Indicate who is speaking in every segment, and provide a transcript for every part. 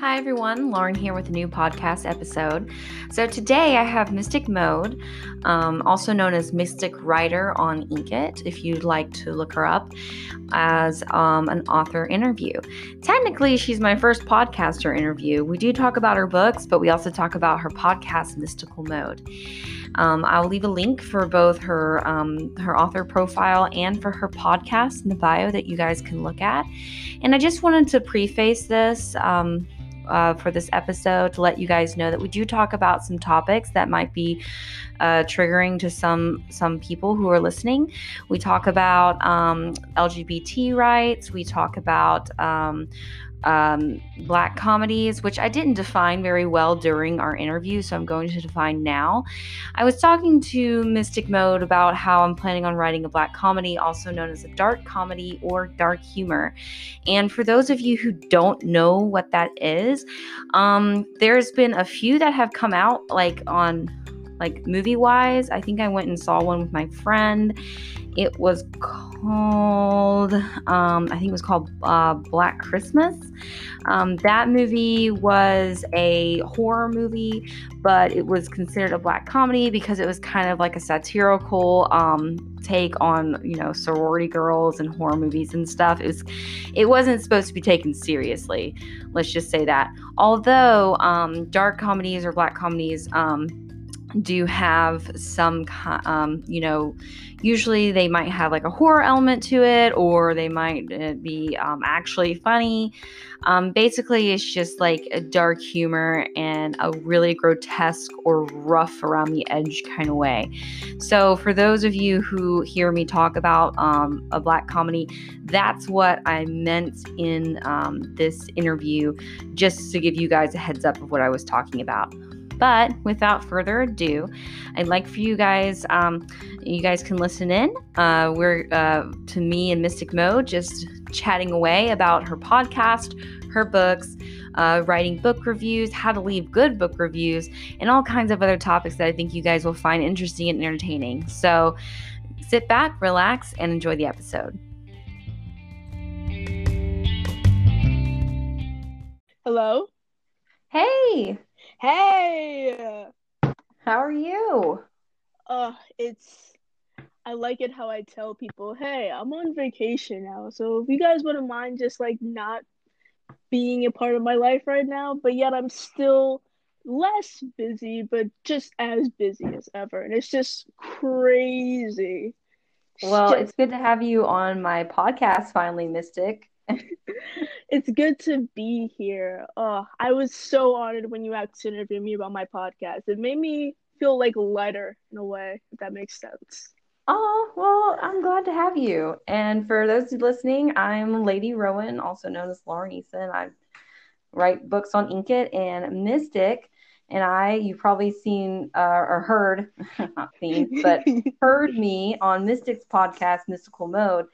Speaker 1: Hi, everyone. Lauren here with a new podcast episode. So, today I have Mystic Mode, um, also known as Mystic Writer on Inkitt, if you'd like to look her up as um, an author interview. Technically, she's my first podcaster interview. We do talk about her books, but we also talk about her podcast, Mystical Mode. Um, I'll leave a link for both her um, her author profile and for her podcast in the bio that you guys can look at. And I just wanted to preface this. Um, uh, for this episode to let you guys know that we do talk about some topics that might be uh, triggering to some some people who are listening. We talk about um, LGBT rights. We talk about um, um, black comedies, which I didn't define very well during our interview, so I'm going to define now. I was talking to Mystic Mode about how I'm planning on writing a black comedy, also known as a dark comedy or dark humor. And for those of you who don't know what that is, um, there's been a few that have come out like on like movie wise. I think I went and saw one with my friend. It was called, um, I think it was called uh, Black Christmas. Um, that movie was a horror movie, but it was considered a black comedy because it was kind of like a satirical um, take on, you know, sorority girls and horror movies and stuff. It was, it wasn't supposed to be taken seriously. Let's just say that. Although um, dark comedies or black comedies, do have some, um, you know, usually they might have like a horror element to it or they might uh, be um, actually funny. Um, basically, it's just like a dark humor and a really grotesque or rough around the edge kind of way. So, for those of you who hear me talk about um, a black comedy, that's what I meant in um, this interview, just to give you guys a heads up of what I was talking about. But without further ado, I'd like for you guys, um, you guys can listen in. Uh, we're uh, to me in Mystic Mode, just chatting away about her podcast, her books, uh, writing book reviews, how to leave good book reviews, and all kinds of other topics that I think you guys will find interesting and entertaining. So sit back, relax, and enjoy the episode.
Speaker 2: Hello.
Speaker 1: Hey.
Speaker 2: Hey.
Speaker 1: How are you?
Speaker 2: Uh, it's I like it how I tell people, "Hey, I'm on vacation now. So if you guys wouldn't mind just like not being a part of my life right now, but yet I'm still less busy, but just as busy as ever. And it's just crazy.
Speaker 1: Well, it's good to have you on my podcast finally, Mystic.
Speaker 2: it's good to be here. Oh, I was so honored when you asked to interview me about my podcast. It made me feel like lighter in a way, if that makes sense.
Speaker 1: Oh, well, I'm glad to have you. And for those listening, I'm Lady Rowan, also known as Lauren Eason. I write books on Inkitt and Mystic. And I, you've probably seen uh, or heard, not seen, but heard me on Mystic's podcast, Mystical Mode.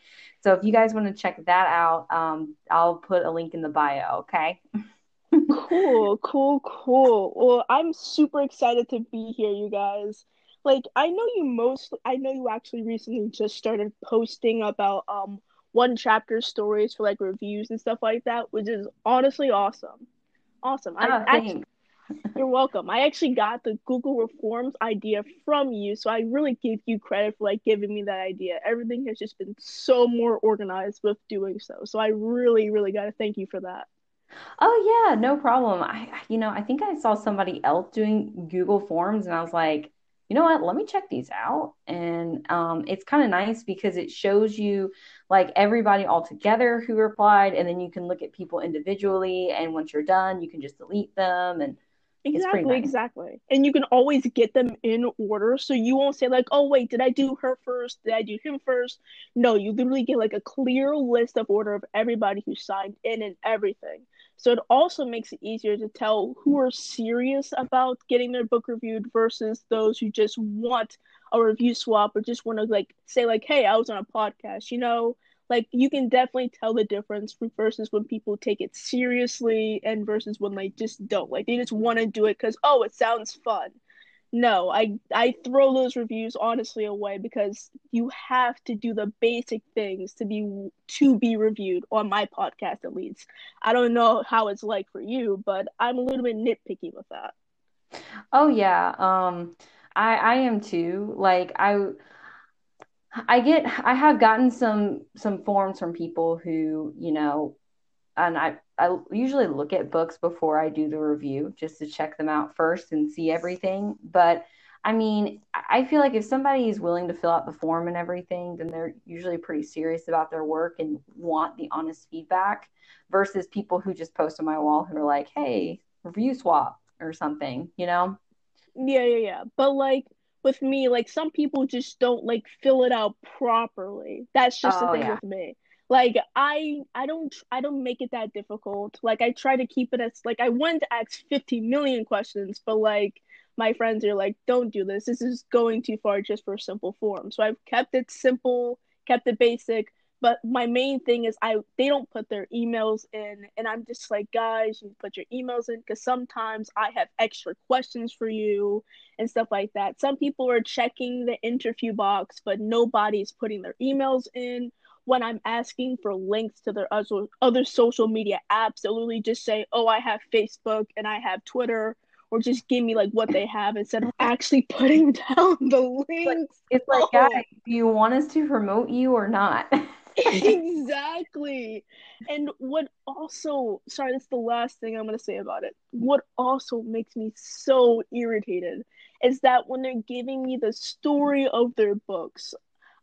Speaker 1: So if you guys want to check that out, um, I'll put a link in the bio. Okay.
Speaker 2: cool, cool, cool. Well, I'm super excited to be here, you guys. Like, I know you most. I know you actually recently just started posting about um one chapter stories for like reviews and stuff like that, which is honestly awesome. Awesome.
Speaker 1: I, oh, actually,
Speaker 2: you're welcome. I actually got the Google Reforms idea from you, so I really give you credit for like giving me that idea. Everything has just been so more organized with doing so. So I really, really got to thank you for that.
Speaker 1: Oh yeah, no problem. I you know, I think I saw somebody else doing Google Forms and I was like, you know what, let me check these out. And um, it's kind of nice because it shows you like everybody all together who replied, and then you can look at people individually. And once you're done, you can just delete them. And
Speaker 2: Exactly, nice. exactly. And you can always get them in order. So you won't say, like, oh, wait, did I do her first? Did I do him first? No, you literally get like a clear list of order of everybody who signed in and everything. So it also makes it easier to tell who are serious about getting their book reviewed versus those who just want a review swap or just want to like say like, hey, I was on a podcast, you know, like you can definitely tell the difference versus when people take it seriously and versus when they just don't like they just want to do it because oh it sounds fun No, I I throw those reviews honestly away because you have to do the basic things to be to be reviewed on my podcast at least. I don't know how it's like for you, but I'm a little bit nitpicky with that.
Speaker 1: Oh yeah, um I I am too. Like I I get I have gotten some some forms from people who, you know, and I I usually look at books before I do the review just to check them out first and see everything. But I mean, I feel like if somebody is willing to fill out the form and everything, then they're usually pretty serious about their work and want the honest feedback versus people who just post on my wall who are like, hey, review swap or something, you know?
Speaker 2: Yeah, yeah, yeah. But like with me, like some people just don't like fill it out properly. That's just oh, the thing yeah. with me. Like I I don't I don't make it that difficult. Like I try to keep it as like I want to ask 50 million questions, but like my friends are like, don't do this. This is going too far just for a simple form. So I've kept it simple, kept it basic. But my main thing is I they don't put their emails in, and I'm just like, guys, you put your emails in because sometimes I have extra questions for you and stuff like that. Some people are checking the interview box, but nobody's putting their emails in when I'm asking for links to their other, other social media apps, just say, oh, I have Facebook and I have Twitter, or just give me like what they have instead of actually putting down the links.
Speaker 1: It's like, oh. guys, do you want us to promote you or not?
Speaker 2: exactly. And what also, sorry, that's the last thing I'm going to say about it. What also makes me so irritated is that when they're giving me the story of their books,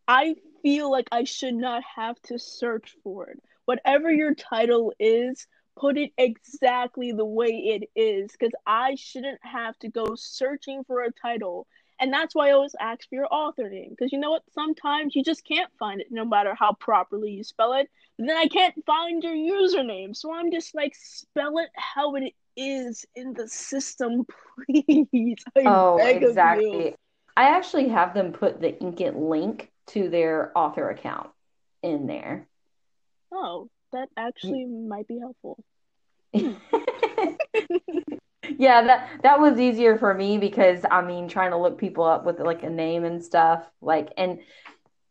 Speaker 2: I feel like I should not have to search for it. Whatever your title is, put it exactly the way it is because I shouldn't have to go searching for a title. And that's why I always ask for your author name because you know what? Sometimes you just can't find it no matter how properly you spell it. then I can't find your username. So I'm just like, spell it how it is in the system, please. I
Speaker 1: oh, exactly. I actually have them put the Inkitt link to their author account in there.
Speaker 2: Oh, that actually might be helpful. Hmm.
Speaker 1: yeah, that that was easier for me because I mean trying to look people up with like a name and stuff like and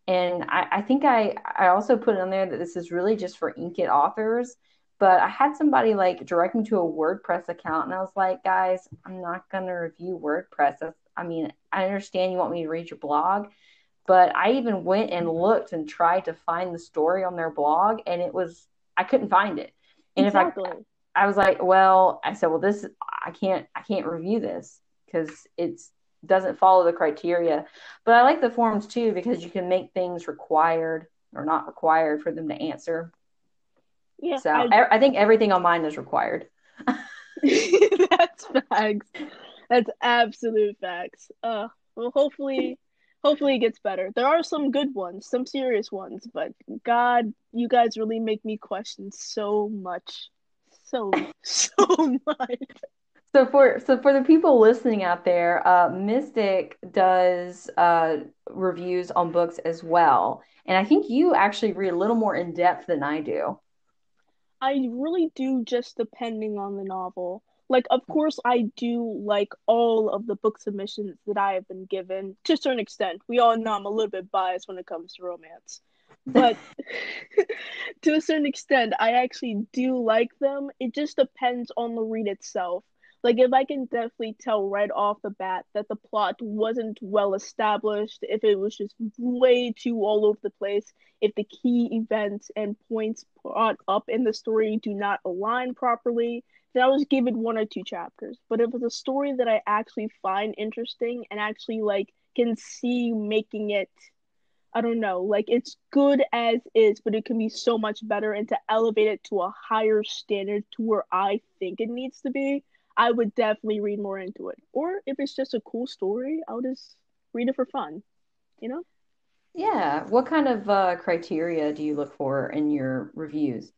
Speaker 1: and I, I think I I also put on there that this is really just for Inkitt authors. But I had somebody like direct me to a WordPress account, and I was like, guys, I'm not gonna review WordPress. That's, I mean, I understand you want me to read your blog, but I even went and looked and tried to find the story on their blog, and it was I couldn't find it. And exactly. if I, I was like, well, I said, well, this I can't I can't review this because it's doesn't follow the criteria. But I like the forms too because you can make things required or not required for them to answer. Yeah. So I, I think everything on mine is required.
Speaker 2: That's facts. That's absolute facts. Uh, well, hopefully hopefully it gets better. There are some good ones, some serious ones, but God, you guys really make me question so much, so so much.
Speaker 1: So for so for the people listening out there, uh, Mystic does uh, reviews on books as well, and I think you actually read a little more in depth than I do.
Speaker 2: I really do, just depending on the novel like of course i do like all of the book submissions that i have been given to a certain extent we all know i'm a little bit biased when it comes to romance but to a certain extent i actually do like them it just depends on the read itself like if i can definitely tell right off the bat that the plot wasn't well established if it was just way too all over the place if the key events and points brought up in the story do not align properly then I'll just give it one or two chapters. But if it's a story that I actually find interesting and actually like can see making it I don't know, like it's good as is, but it can be so much better and to elevate it to a higher standard to where I think it needs to be, I would definitely read more into it. Or if it's just a cool story, I'll just read it for fun. You know?
Speaker 1: Yeah. What kind of uh, criteria do you look for in your reviews?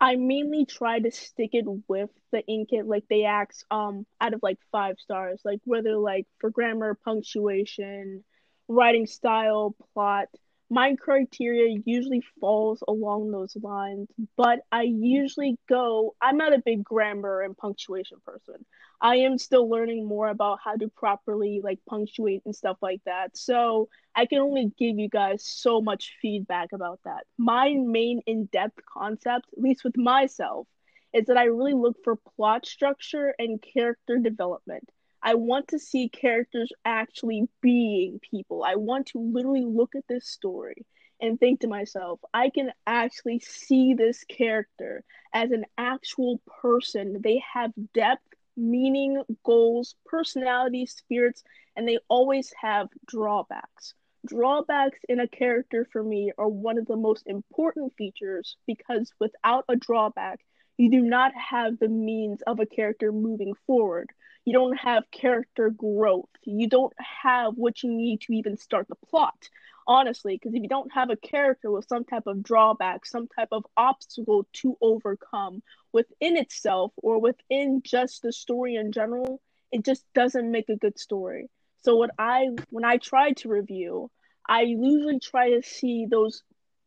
Speaker 2: I mainly try to stick it with the Inkitt. Like they ask um out of like five stars, like whether like for grammar, punctuation, writing style, plot. my criteria usually falls along those lines, but I usually go, I'm not a big grammar and punctuation person. I am still learning more about how to properly like punctuate and stuff like that. So I can only give you guys so much feedback about that. My main in-depth concept, at least with myself, is that I really look for plot structure and character development. I want to see characters actually being people. I want to literally look at this story and think to myself, I can actually see this character as an actual person. They have depth, meaning, goals, personality, spirits, and they always have drawbacks. Drawbacks in a character for me are one of the most important features because without a drawback, you do not have the means of a character moving forward you don't have character growth. You don't have what you need to even start the plot. Honestly, because if you don't have a character with some type of drawback, some type of obstacle to overcome within itself or within just the story in general, it just doesn't make a good story. So what I when I try to review, I usually try to see those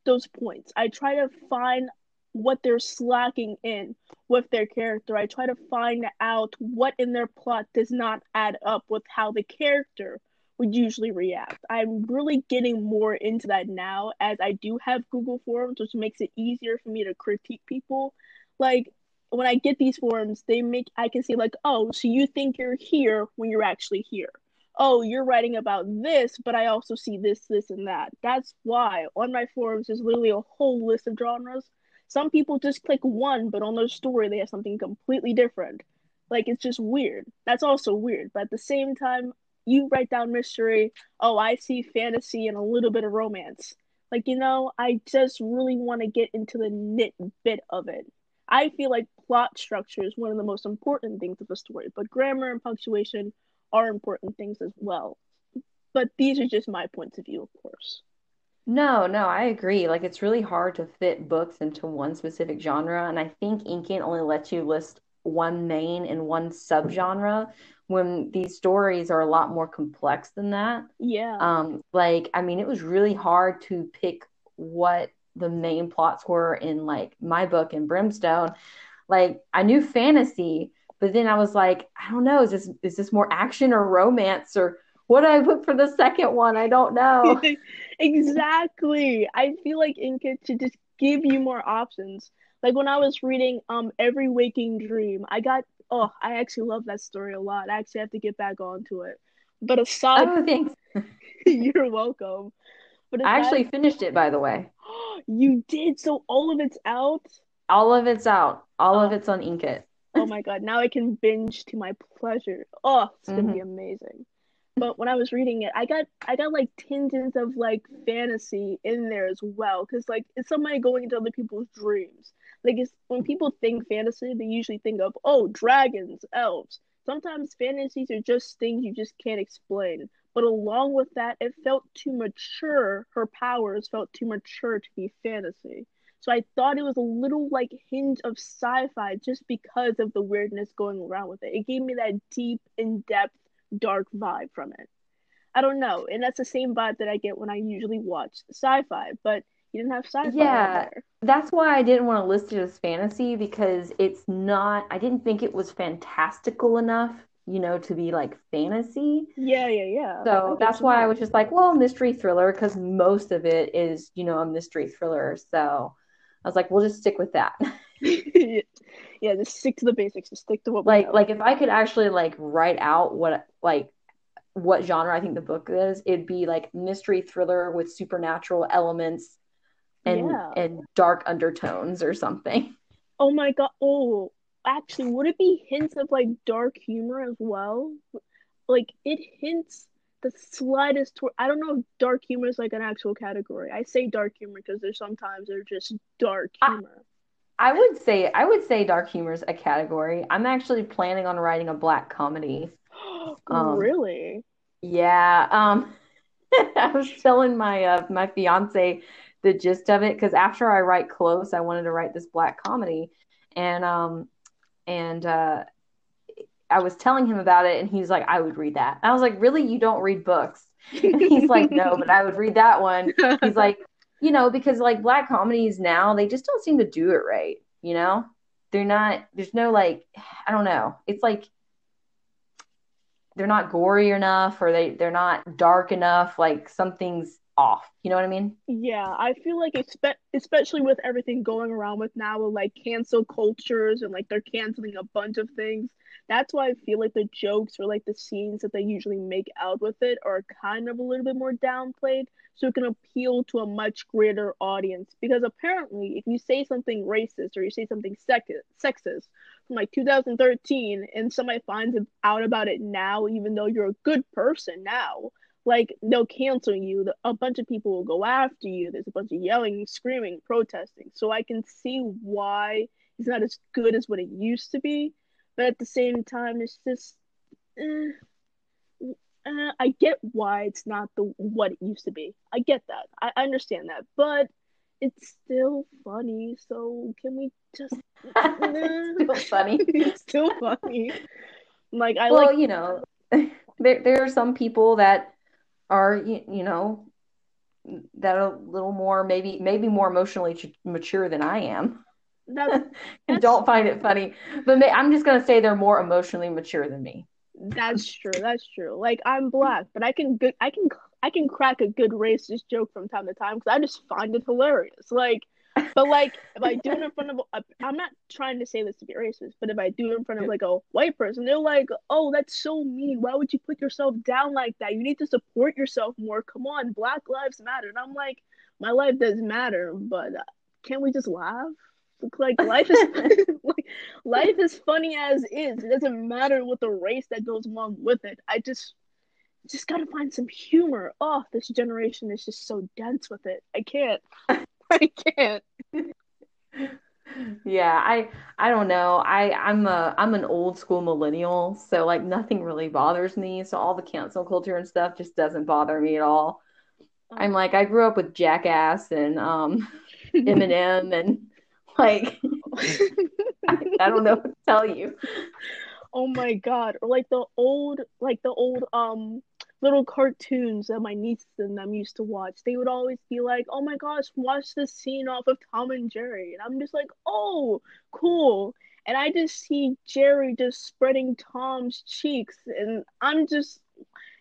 Speaker 2: those points. I try to find what they're slacking in with their character. I try to find out what in their plot does not add up with how the character would usually react. I'm really getting more into that now as I do have Google Forms, which makes it easier for me to critique people. Like when I get these forms, they make I can say like, "Oh, so you think you're here when you're actually here." Oh, you're writing about this, but I also see this, this, and that. That's why on my forums there's literally a whole list of genres some people just click one, but on their story they have something completely different. Like it's just weird. That's also weird. But at the same time, you write down mystery. Oh, I see fantasy and a little bit of romance. Like, you know, I just really want to get into the nit bit of it. I feel like plot structure is one of the most important things of a story, but grammar and punctuation are important things as well. But these are just my points of view, of course.
Speaker 1: No, no, I agree. Like it's really hard to fit books into one specific genre, and I think Inkitt only lets you list one main and one subgenre when these stories are a lot more complex than that.
Speaker 2: Yeah.
Speaker 1: Um, like I mean, it was really hard to pick what the main plots were in like my book in Brimstone. Like I knew fantasy, but then I was like, I don't know, is this is this more action or romance or what do I put for the second one? I don't know.
Speaker 2: exactly. I feel like Inkitt to just give you more options. Like when I was reading um Every Waking Dream, I got oh, I actually love that story a lot. I actually have to get back onto it. But aside
Speaker 1: Oh, thanks.
Speaker 2: you're welcome.
Speaker 1: But I actually finished it by the way.
Speaker 2: you did. So all of it's out?
Speaker 1: All of it's out. All oh. of it's on Inkitt.
Speaker 2: oh my god, now I can binge to my pleasure. Oh, it's gonna mm-hmm. be amazing but when I was reading it, I got I got like tinges of like fantasy in there as well, because like it's somebody going into other people's dreams. Like it's when people think fantasy, they usually think of oh dragons, elves. Sometimes fantasies are just things you just can't explain. But along with that, it felt too mature. Her powers felt too mature to be fantasy. So I thought it was a little like hinge of sci-fi just because of the weirdness going around with it. It gave me that deep, in-depth dark vibe from it. I don't know, and that's the same vibe that I get when I usually watch sci-fi, but you didn't have sci-fi.
Speaker 1: Yeah, that's why I didn't want to list it as fantasy because it's not. I didn't think it was fantastical enough, you know, to be like fantasy.
Speaker 2: Yeah, yeah, yeah.
Speaker 1: So that's why I was just like, well, mystery thriller, because most of it is, you know, a mystery thriller. So I was like, we'll just stick with that.
Speaker 2: yeah, just stick to the basics. Just stick to what
Speaker 1: like like if I could actually like write out what like what genre I think the book is, it'd be like mystery thriller with supernatural elements and yeah. and dark undertones or something.
Speaker 2: Oh my god! Oh, actually, would it be hints of like dark humor as well? Like it hints the slightest. I don't know if dark humor is like an actual category. I say dark humor because there's sometimes they're just dark humor.
Speaker 1: I would say I would say dark humor is a category. I'm actually planning on writing a black comedy.
Speaker 2: um, really?
Speaker 1: Yeah. Um, I was telling my uh, my fiance the gist of it because after I write close, I wanted to write this black comedy, and um, and uh, I was telling him about it, and he was like, "I would read that." I was like, "Really? You don't read books?" And he's like, no, but I would read that one. He's like, you know, because like black comedies now, they just don't seem to do it right. You know, they're not. There's no like, I don't know. It's like they're not gory enough, or they they're not dark enough. Like something's off. You know what I mean?
Speaker 2: Yeah, I feel like expe- especially with everything going around with now with like cancel cultures and like they're canceling a bunch of things. That's why I feel like the jokes or like the scenes that they usually make out with it are kind of a little bit more downplayed so it can appeal to a much greater audience. Because apparently if you say something racist or you say something sexist from like 2013 and somebody finds out about it now even though you're a good person now like they'll cancel you. A bunch of people will go after you. There's a bunch of yelling screaming protesting. So i can see why it's not as good as what it used to be but at the same time it's just eh, uh, i get why it's not the what it used to be. I get that. I understand that. But it's still funny so can we just
Speaker 1: still funny.
Speaker 2: It's still funny. Like i
Speaker 1: well
Speaker 2: like
Speaker 1: you know there, there are some people that are you, you know that are a little more maybe maybe more emotionally mature than I am.
Speaker 2: That's,
Speaker 1: don't find it funny, but may, I'm just gonna say they're more emotionally mature than me.
Speaker 2: That's true. That's true. Like I'm black, but I can good. I can I can crack a good racist joke from time to time because I just find it hilarious. Like but like if I do it in front of, I'm not trying to say this to be racist, but if I do it in front of like a white person, they're like, "Oh, that's so mean. Why would you put yourself down like that? You need to support yourself more. Come on, Black Lives Matter." And I'm like, my life does matter, but uh, can't we just laugh? Like life is like life is funny as is. It doesn't matter what the race that goes along with it. I just just gotta find some humor. Oh, this generation is just so dense with it. I can't. I can't.
Speaker 1: yeah, I I don't know. I I'm a I'm an old school millennial, so like nothing really bothers me. So all the cancel culture and stuff just doesn't bother me at all. I'm like I grew up with Jackass and um Eminem and like I, I don't know what to tell you.
Speaker 2: Oh my god. Or like the old like the old um little cartoons that my nieces and them used to watch. They would always be like, "Oh my gosh, watch this scene off of Tom and Jerry," and I'm just like, "Oh, cool." And I just see Jerry just spreading Tom's cheeks, and I'm just,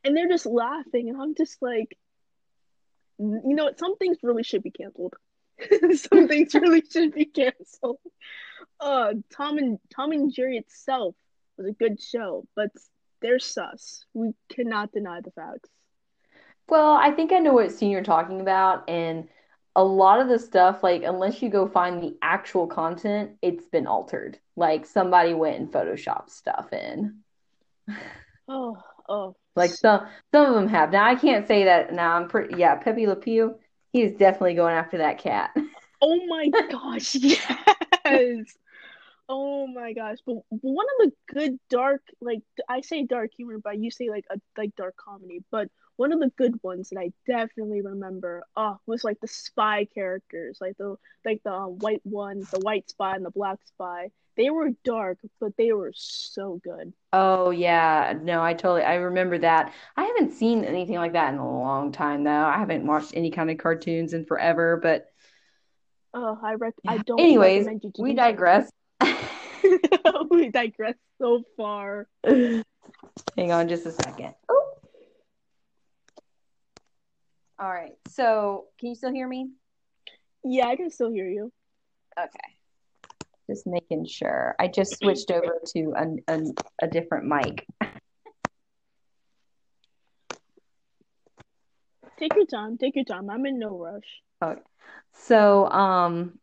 Speaker 2: and they're just laughing, and I'm just like, you know, some things really should be canceled. some things really should be canceled. Uh, Tom and Tom and Jerry itself was a good show, but they're sus. We cannot deny the facts.
Speaker 1: Well, I think I know what scene you're talking about, and a lot of the stuff, like unless you go find the actual content, it's been altered. Like somebody went and photoshopped stuff in.
Speaker 2: Oh, oh.
Speaker 1: Like some some of them have. Now I can't say that. Now I'm pretty. Yeah, Pepe Le Pew. He is definitely going after that cat.
Speaker 2: Oh my gosh, yes. Oh my gosh! But one of the good dark, like I say dark humor, but you say like a like dark comedy. But one of the good ones that I definitely remember, oh, was like the spy characters, like the like the um, white one, the white spy, and the black spy. They were dark, but they were so good.
Speaker 1: Oh yeah, no, I totally I remember that. I haven't seen anything like that in a long time though. I haven't watched any kind of cartoons in forever, but.
Speaker 2: Oh, I rec- I don't.
Speaker 1: Anyways, we digress.
Speaker 2: we digress so far.
Speaker 1: Hang on just a second. Oh. All right. So, can you still hear me?
Speaker 2: Yeah, I can still hear you.
Speaker 1: Okay. Just making sure. I just switched over to a, a, a different mic.
Speaker 2: Take your time. Take your time. I'm in no rush.
Speaker 1: Okay. So, um,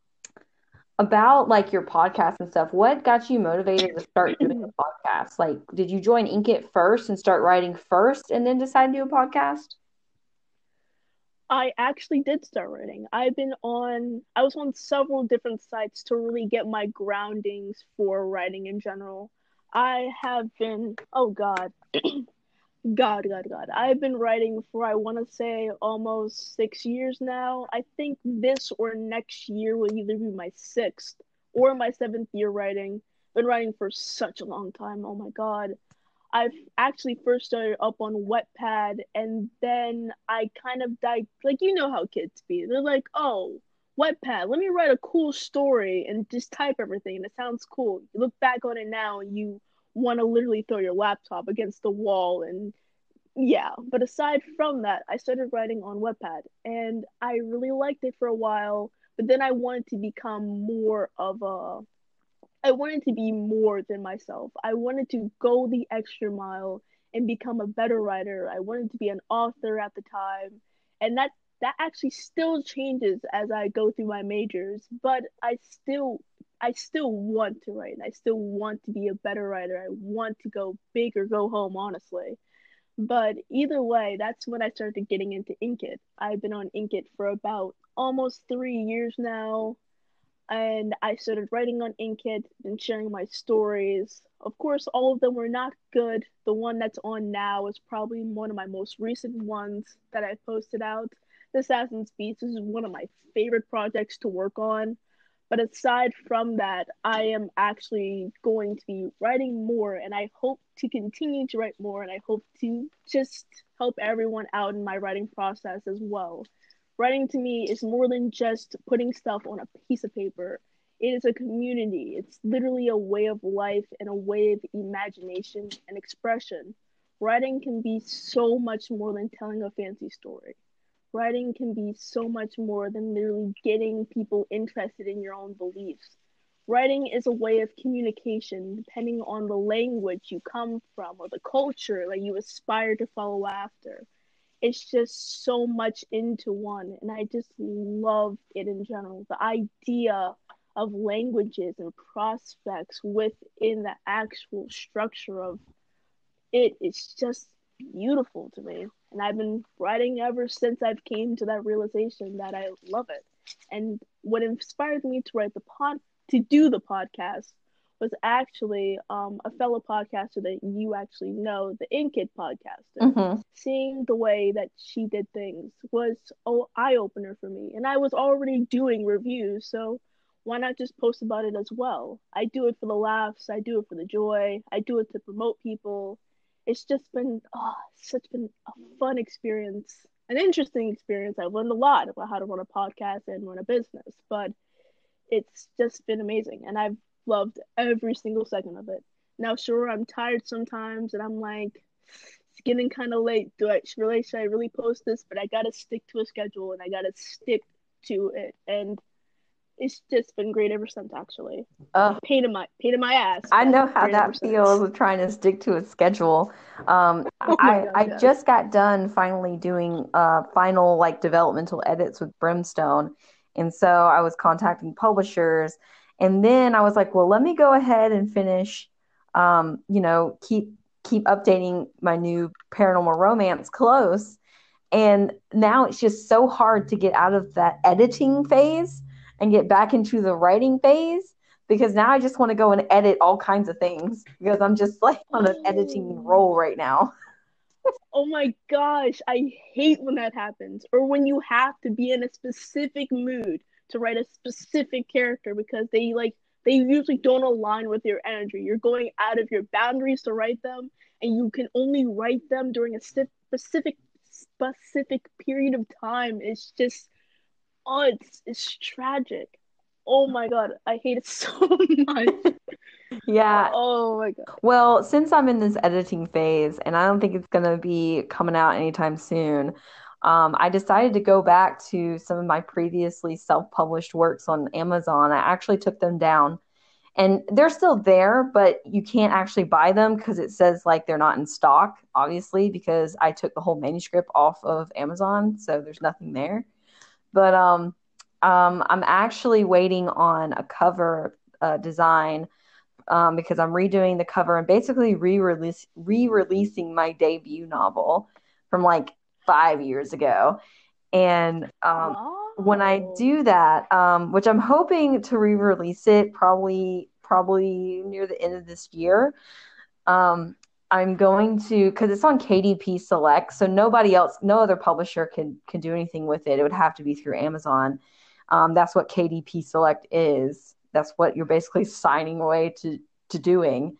Speaker 1: about like your podcast and stuff, what got you motivated to start doing a podcast? Like, did you join Inkitt first and start writing first and then decide to do a podcast?
Speaker 2: I actually did start writing. I've been on, I was on several different sites to really get my groundings for writing in general. I have been, oh God, God, God, God. I've been writing for, I want to say, almost six years now. I think this or next year will either be my sixth or my seventh year writing. Been writing for such a long time. Oh my God. I've actually first started up on Wattpad, and then I kind of died. Like you know how kids be. They're like, "Oh, Wattpad, let me write a cool story and just type everything, and it sounds cool." You look back on it now, and you want to literally throw your laptop against the wall and yeah but aside from that i started writing on Wattpad and i really liked it for a while but then i wanted to become more of a i wanted to be more than myself i wanted to go the extra mile and become a better writer i wanted to be an author at the time and that that actually still changes as i go through my majors but i still I still want to write. I still want to be a better writer. I want to go big or go home, honestly. But either way, that's when I started getting into Inkitt. I've been on Inkitt for about almost three years now. And I started writing on Inkitt and sharing my stories. Of course, all of them were not good. The one that's on now is probably one of my most recent ones that I posted out. The Assassin's Beast is one of my favorite projects to work on. But aside from that, I am actually going to be writing more and I hope to continue to write more and I hope to just help everyone out in my writing process as well. Writing to me is more than just putting stuff on a piece of paper. It is a community. It's literally a way of life and a way of imagination and expression. Writing can be so much more than telling a fancy story writing can be so much more than literally getting people interested in your own beliefs. Writing is a way of communication depending on the language you come from or the culture that you aspire to follow after. It's just so much into one, and I just love it in general. The idea of languages and prospects within the actual structure of it is just beautiful to me and I've been writing ever since I've came to that realization that I love it. And what inspired me to write the pod to do the podcast was actually um, a fellow podcaster that you actually know, the Inkitt podcaster. Mm-hmm. Seeing the way that she did things was an eye opener for me, and I was already doing reviews, so why not just post about it as well? I do it for the laughs, I do it for the joy, I do it to promote people, it's just been oh, such been a fun experience, an interesting experience. I've learned a lot about how to run a podcast and run a business, but it's just been amazing, and I've loved every single second of it. Now, sure, I'm tired sometimes, and I'm like, it's getting kind of late. Do I really should I really post this? But I gotta stick to a schedule, and I gotta stick to it, and it's just been great ever since actually uh, pain in my pain in my ass
Speaker 1: i know how that feels with trying to stick to a schedule um, oh i God, i yeah. just got done finally doing uh final like developmental edits with brimstone and so i was contacting publishers and then i was like well let me go ahead and finish um, you know keep keep updating my new paranormal romance close. And now it's just so hard to get out of that editing phase and get back into the writing phase because now I just want to go and edit all kinds of things because I'm just like on an editing roll right now.
Speaker 2: oh my gosh, I hate when that happens or when you have to be in a specific mood to write a specific character because they like they usually don't align with your energy. You're going out of your boundaries to write them and you can only write them during a specific specific period of time. It's just oh, it's it's tragic. Oh my god, I hate it so much.
Speaker 1: Yeah.
Speaker 2: Oh my god.
Speaker 1: Well, since I'm in this editing phase and I don't think it's gonna be coming out anytime soon, um, I decided to go back to some of my previously self-published works on Amazon. I actually took them down. And they're still there, but you can't actually buy them because it says like they're not in stock, obviously, because I took the whole manuscript off of Amazon. So there's nothing there. But um, um, I'm actually waiting on a cover uh, design um, because I'm redoing the cover and basically re-release re-releasing my debut novel from like five years ago. And um, oh. when I oh. do that, um, which I'm hoping to re-release it probably probably near the end of this year, um, I'm going to because it's on KDP Select, so nobody else, no other publisher can can do anything with it. It would have to be through Amazon. Um, that's what KDP Select is. That's what you're basically signing away to to doing.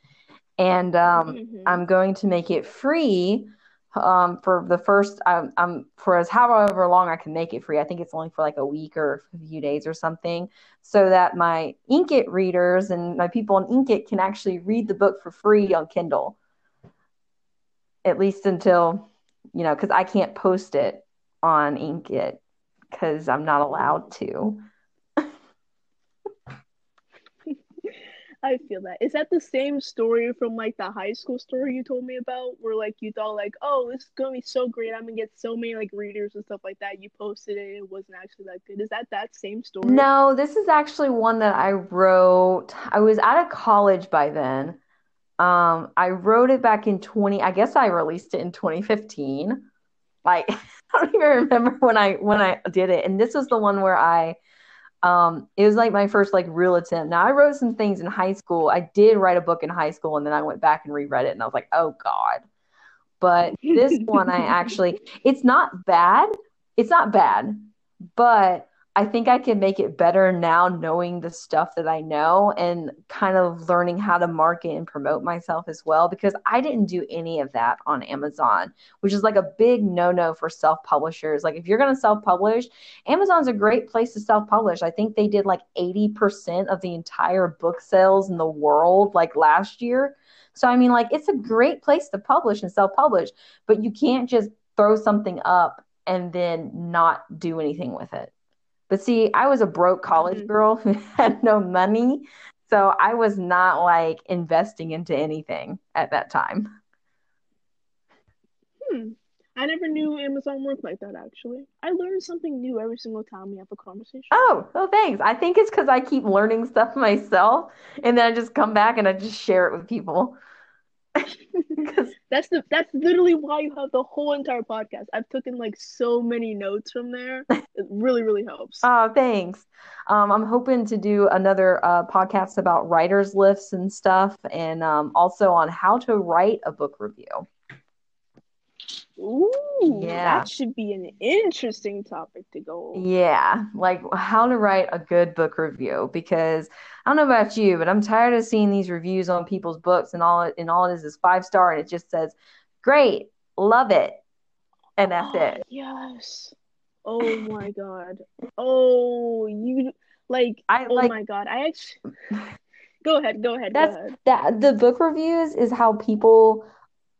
Speaker 1: and um,
Speaker 2: Mhm.
Speaker 1: I'm going to make it free um, for the first um, um, for as however long I can make it free. I think it's only for like a week or a few days or something, so that my Inkitt readers and my people on Inkitt can actually read the book for free on Kindle. At least until you know, because I can't post it on Inkitt because I'm not allowed to.
Speaker 2: I feel that. Is that the same story from like the high school story you told me about, where like you thought like, oh, this is gonna be so great, I'm gonna get so many like readers and stuff like that. You posted it, it wasn't actually that good. Is that that same story?
Speaker 1: No, this is actually one that I wrote. I was out of college by then. Um, I wrote it back in 20, I guess I released it in 2015. Like I don't even remember when I when I did it. And this was the one where I um it was like my first like real attempt. Now I wrote some things in high school. I did write a book in high school and then I went back and reread it and I was like, "Oh God." But this one I actually it's not bad. It's not bad, but I think I can make it better now knowing the stuff that I know and kind of learning how to market and promote myself as well because I didn't do any of that on Amazon, which is like a big no-no for self-publishers. Like if you're going to self-publish, Amazon's a great place to self-publish. I think they did like 80% of the entire book sales in the world like last year. So I mean like it's a great place to publish and self-publish, but you can't just throw something up and then not do anything with it. But see, I was a broke college
Speaker 2: Mhm.
Speaker 1: girl who had no money. So I was not like investing into anything at that time.
Speaker 2: Hmm. I never knew Amazon worked like that actually. I learn something new every single time we have a conversation.
Speaker 1: Oh, well, thanks. I think it's because I keep learning stuff myself and then I just come back and I just share it with people. 'Cause-
Speaker 2: That's the that's literally why you have the whole entire podcast. I've taken like so many notes from there. It really, really helps.
Speaker 1: oh, thanks. Um, I'm hoping to do another uh, podcast about writers' lists and stuff, and um, also on how to write a book review.
Speaker 2: Ooh,
Speaker 1: Yeah.
Speaker 2: that should be an interesting topic to go over.
Speaker 1: Yeah, like how to write a good book review because I don't know about you, but I'm tired of seeing these reviews on people's books and all it and all it is is five star and it just says, "Great, love it," and that's
Speaker 2: Oh,
Speaker 1: it.
Speaker 2: yes. Oh my god. Oh, you like.
Speaker 1: I
Speaker 2: Oh
Speaker 1: like
Speaker 2: my god. I actually. Go ahead. Go ahead.
Speaker 1: That's-
Speaker 2: Go ahead.
Speaker 1: that the book reviews is how people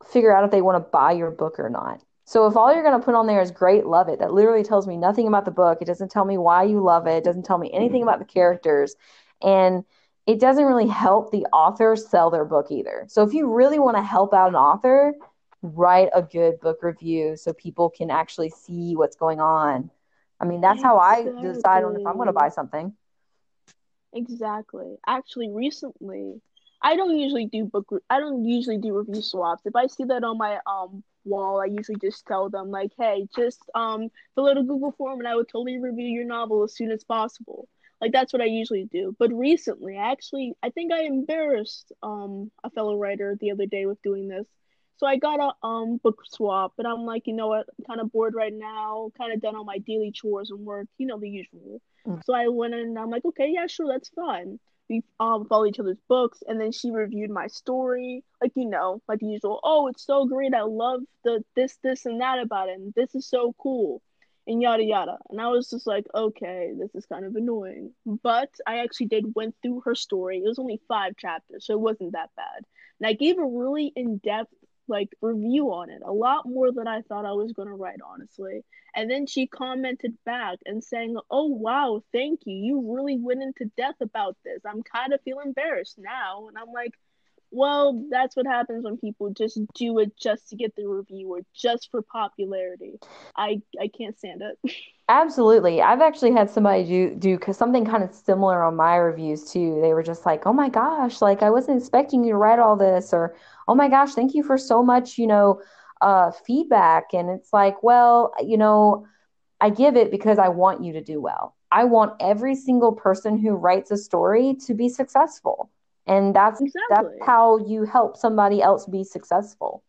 Speaker 1: figure out if they want to buy your book or not. So if all you're going to put on there is great, love it, that literally tells me nothing about the book. It doesn't tell me why you love it. It doesn't tell me anything about the characters. And it doesn't really help the author sell their book either. So if you really want to help out an author, write a good book review so people can actually see what's going on. I mean, that's how I decide on if I'm going to buy something.
Speaker 2: Exactly. Actually, recently, I don't usually do book. Re- I don't usually do review swaps. If I see that on my um wall, I usually just tell them like, "Hey, just um fill out a Google form, and I would totally review your novel as soon as possible." Like that's what I usually do. But recently, I actually, I think I embarrassed um a fellow writer the other day with doing this. So I got a um book swap, and I'm like, you know what, I'm kind of bored right now, kind of done all my daily chores and work, you know, the usual.
Speaker 1: Mm.
Speaker 2: So I went in and I'm like, okay, yeah, sure, that's fine. We um follow each other's books, and then she reviewed my story, like you know, like the usual. Oh, it's so great! I love the this, this, and that about it, and this is so cool, and yada yada. And I was just like, okay, this is kind of annoying. But I actually did went through her story. It was only five chapters, so it wasn't that bad. And I gave a really in depth like review on it, a lot more than I thought I was gonna write, honestly. And then she commented back and saying, Oh, wow, thank you. You really went into depth about this. I'm kind of feel embarrassed now. And I'm like, Well, that's what happens when people just do it just to get the review or just for popularity. I I can't stand it.
Speaker 1: Absolutely. I've actually had somebody do do something kind of similar on my reviews too. They were just like, "Oh my gosh, like I wasn't expecting you to write all this," or "Oh my gosh, thank you for so much, you know, uh, feedback." And it's like, well, you know, I give it because I want you to do well. I want every single person who writes a story to be successful. And that's that's how you help somebody else be successful.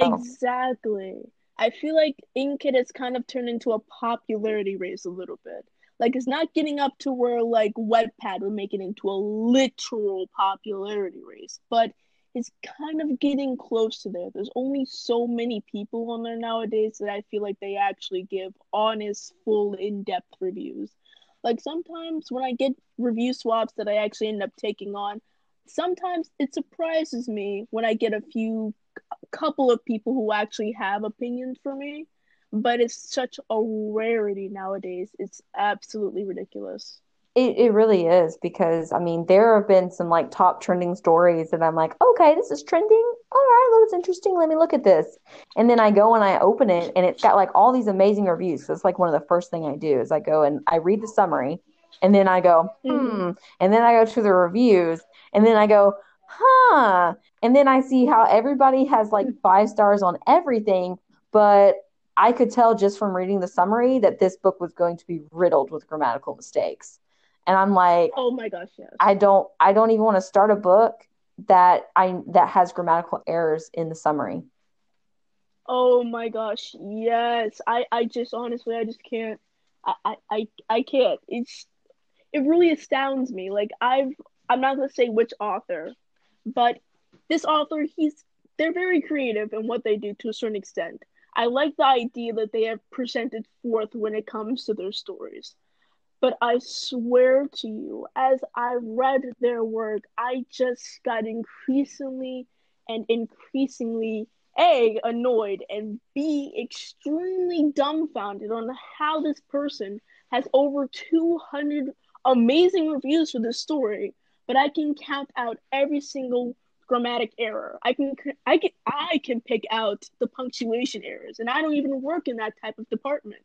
Speaker 1: So,
Speaker 2: Exactly. I feel like Inkitt has kind of turned into a popularity race a little bit. Like it's not getting up to where like Wattpad would make it into a literal popularity race, but it's kind of getting close to there. There's only so many people on there nowadays that I feel like they actually give honest, full, in depth reviews. Like sometimes when I get review swaps that I actually end up taking on, sometimes it surprises me when I get a few couple of people who actually have opinions for me, but it's such a rarity nowadays. It's absolutely ridiculous.
Speaker 1: It, it really is because I mean there have been some like top trending stories that I'm like, okay, this is trending. All right, looks interesting. Let me look at this. And then I go and I open it and it's got like all these amazing reviews. So it's like one of the first thing I do is I go and I read the summary and then I go, mm-hmm. hmm. And then I go to the reviews and then I go, huh. And then I see how everybody has like five stars on everything, but I could tell just from reading the summary that this book was going to be riddled with grammatical mistakes. And I'm like,
Speaker 2: oh my gosh, yes.
Speaker 1: I don't I don't even want to start a book that I that has grammatical errors in the summary.
Speaker 2: Oh my gosh, yes. I I just honestly I just can't I I I I can't. It's it really astounds me. Like I've I'm not gonna say which author, but this author he's they're very creative in what they do to a certain extent. I like the idea that they have presented forth when it comes to their stories. But I swear to you, as I read their work, I just got increasingly and increasingly A, annoyed, and B, extremely dumbfounded on how this person has over 200 amazing reviews for this story, but I can count out every single grammatic error. I can I can I can pick out the punctuation errors, and I don't even work in that type of department.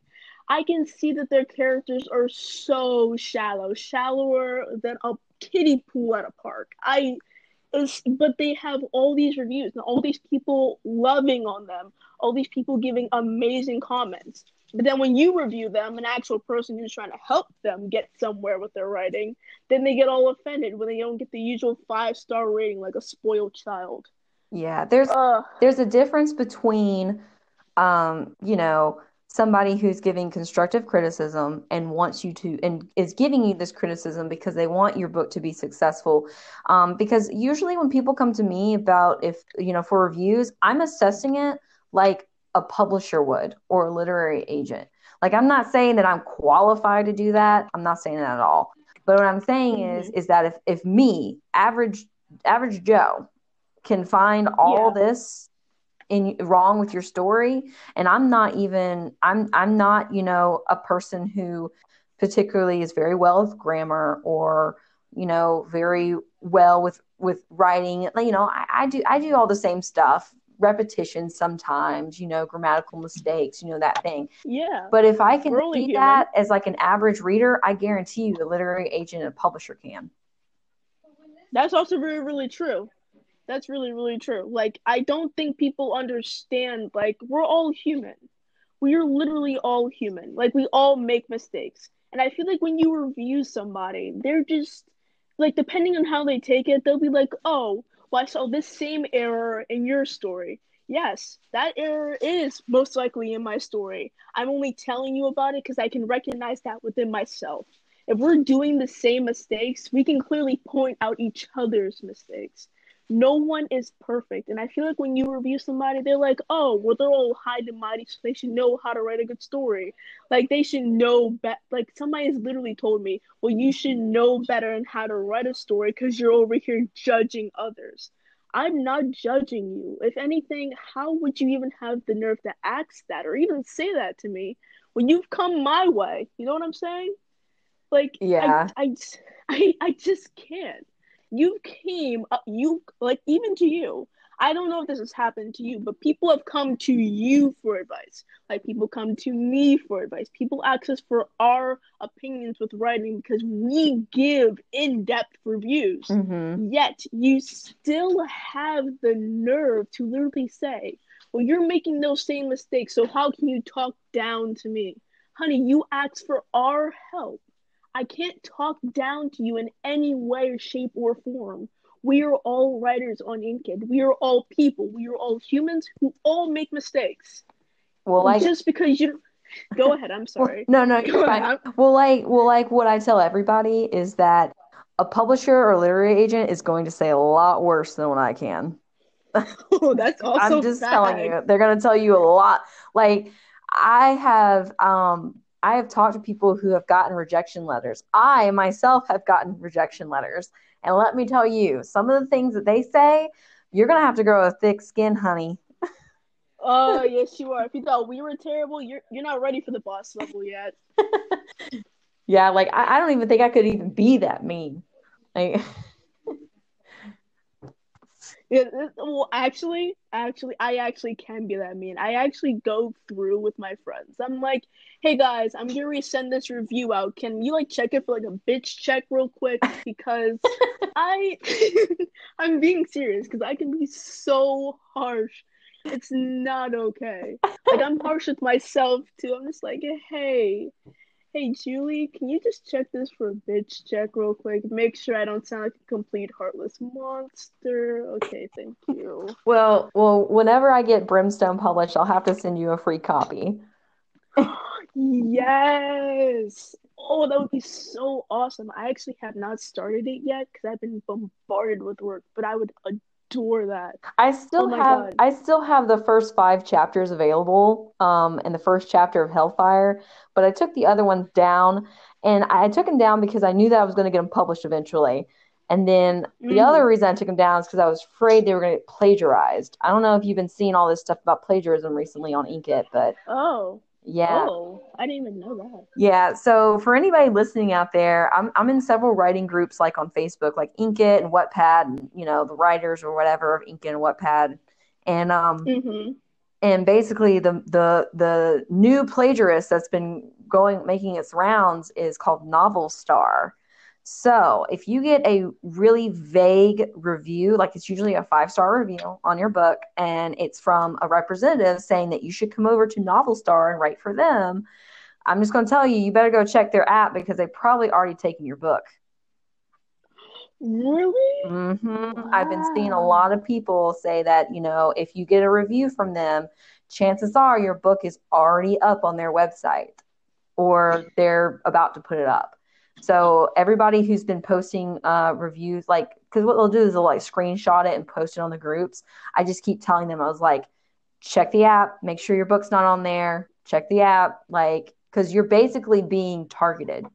Speaker 2: I can see that their characters are so shallow, shallower than a kiddie pool at a park. I, but they have all these reviews and all these people loving on them, all these people giving amazing comments. But then when you review them, an actual person who's trying to help them get somewhere with their writing, then they get all offended when they don't get the usual five star rating like a spoiled child.
Speaker 1: Yeah, there's uh, there's a difference between, um, you know somebody who's giving constructive criticism and wants you to and is giving you this criticism because they want your book to be successful um, because usually when people come to me about if you know for reviews i'm assessing it like a publisher would or a literary agent like i'm not saying that i'm qualified to do that i'm not saying that at all but what i'm saying mm-hmm. is is that if if me average average joe can find all yeah. this in wrong with your story. And i'm not even i'm i'm not you know a person who particularly is very well with grammar or you know very well with with writing. You know I, I do i do all the same stuff repetition sometimes you know grammatical mistakes you know that thing.
Speaker 2: Yeah.
Speaker 1: But if i can see that as like an average reader i guarantee you the literary agent and publisher can.
Speaker 2: That's also very really true that's really, really true. Like, I don't think people understand, like, we're all human. We are literally all human. Like, we all make mistakes. And I feel like when you review somebody, they're just, like, depending on how they take it, they'll be like, oh, well, I saw this same error in your story. Yes, that error is most likely in my story. I'm only telling you about it because I can recognize that within myself. If we're doing the same mistakes, we can clearly point out each other's mistakes no one is perfect. And I feel like when you review somebody, they're like, oh, well, they're all high and mighty, so they should know how to write a good story. Like, they should know better. Like, somebody has literally told me, well, you should know better on how to write a story because you're over here judging others. I'm not judging you. If anything, how would you even have the nerve to ask that or even say that to me when you've come my way? You know what I'm saying? Like,
Speaker 1: yeah,
Speaker 2: I, I, I, I just can't you came up you like even to you. I don't know if this has happened to you but people have come to you for advice. Like people come to me for advice. People ask us for our opinions with writing because we give in-depth reviews.
Speaker 1: Mm-hmm.
Speaker 2: yet you still have the nerve to literally say well you're making those same mistakes so how can you talk down to me? Honey you asked for our help I can't talk down to you in any way, shape, or form. We are all writers on Inkitt. We are all people. We are all humans who all make mistakes.
Speaker 1: Well, like
Speaker 2: just because you go ahead. I'm sorry.
Speaker 1: no, no, you're fine. Well, like, well, like what I tell everybody is that a publisher or literary agent is going to say a lot worse than what I can.
Speaker 2: Oh, that's also
Speaker 1: I'm just telling you, they're gonna tell you a lot. Like I have, um, I have talked to people who have gotten rejection letters. I myself have gotten rejection letters, and let me tell you, some of the things that they say, you're gonna have to grow a thick skin, honey.
Speaker 2: Oh yes, you are. If you thought we were terrible, you're you're not ready for the boss level yet.
Speaker 1: yeah, like I, I don't even think I could even be that mean. Like
Speaker 2: Yeah, well, actually, actually, I actually can be that mean. I actually go through with my friends. I'm like, hey guys, I'm gonna resend this review out. Can you like check it for like a bitch check real quick? Because I, I'm being serious because I can be so harsh. It's not okay. Like I'm harsh with myself too. I'm just like, hey, Hey Julie, can you just check this for a bitch check real quick? Make sure I don't sound like a complete heartless monster. Okay, thank you.
Speaker 1: Well, well, whenever I get Brimstone published, I'll have to send you a free copy.
Speaker 2: yes. Oh, that would be so awesome. I actually have not started it yet because I've been bombarded with work, but I would adore that.
Speaker 1: I still oh have God. I still have the first five chapters available, um, and the first chapter of Hellfire, but I took the other ones down, and I took them down because I knew that I was going to get them published eventually. And then the mm. other reason I took them down is because I was afraid they were going to get plagiarized. I don't know if you've been seeing all this stuff about plagiarism recently on Inkitt, but
Speaker 2: oh,
Speaker 1: yeah.
Speaker 2: Oh, I didn't even know that.
Speaker 1: Yeah. So for anybody listening out there, I'm I'm in several writing groups like on Facebook, like Inkitt and Wattpad, and you know the writers or whatever of Inkitt and Wattpad, and um,
Speaker 2: mm-hmm.
Speaker 1: and basically the the the new plagiarist that's been going making its rounds is called Novel Star, so if you get a really vague review, like it's usually a five star review on your book, and it's from a representative saying that you should come over to Novel Star and write for them, I'm just going to tell you, you better go check their app because they've probably already taken your book.
Speaker 2: Really?
Speaker 1: Mm-hmm. Wow. I've been seeing a lot of people say that, you know, if you get a review from them, chances are your book is already up on their website or they're about to put it up. So everybody who's been posting uh, reviews, like, because what they'll do is they'll like screenshot it and post it on the groups. I just keep telling them, I was like, check the app, make sure your book's not on there, check the app, like, because you're basically being targeted.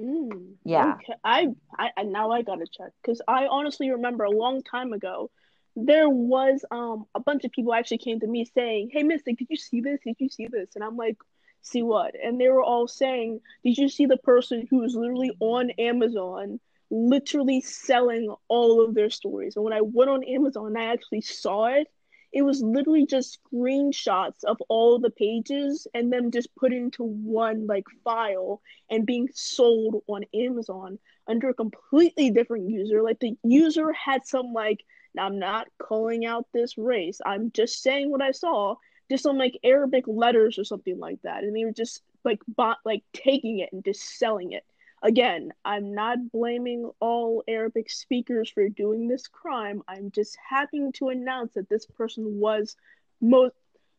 Speaker 2: Mm,
Speaker 1: yeah.
Speaker 2: Okay. I, I now I gotta check because I honestly remember a long time ago there was um a bunch of people actually came to me saying, "Hey, Mystic, did you see this? Did you see this?" And I'm like, see what? And they were all saying, Did you see the person who was literally on Amazon, literally selling all of their stories? And when I went on Amazon I actually saw it, it was literally just screenshots of all the pages and them just put into one like file and being sold on Amazon under a completely different user. Like the user had some like, I'm not calling out this race. I'm just saying what I saw just some like Arabic letters or something like that, and they were just like bought like taking it and just selling it. Again, I'm not blaming all Arabic speakers for doing this crime. I'm just happy to announce that this person was most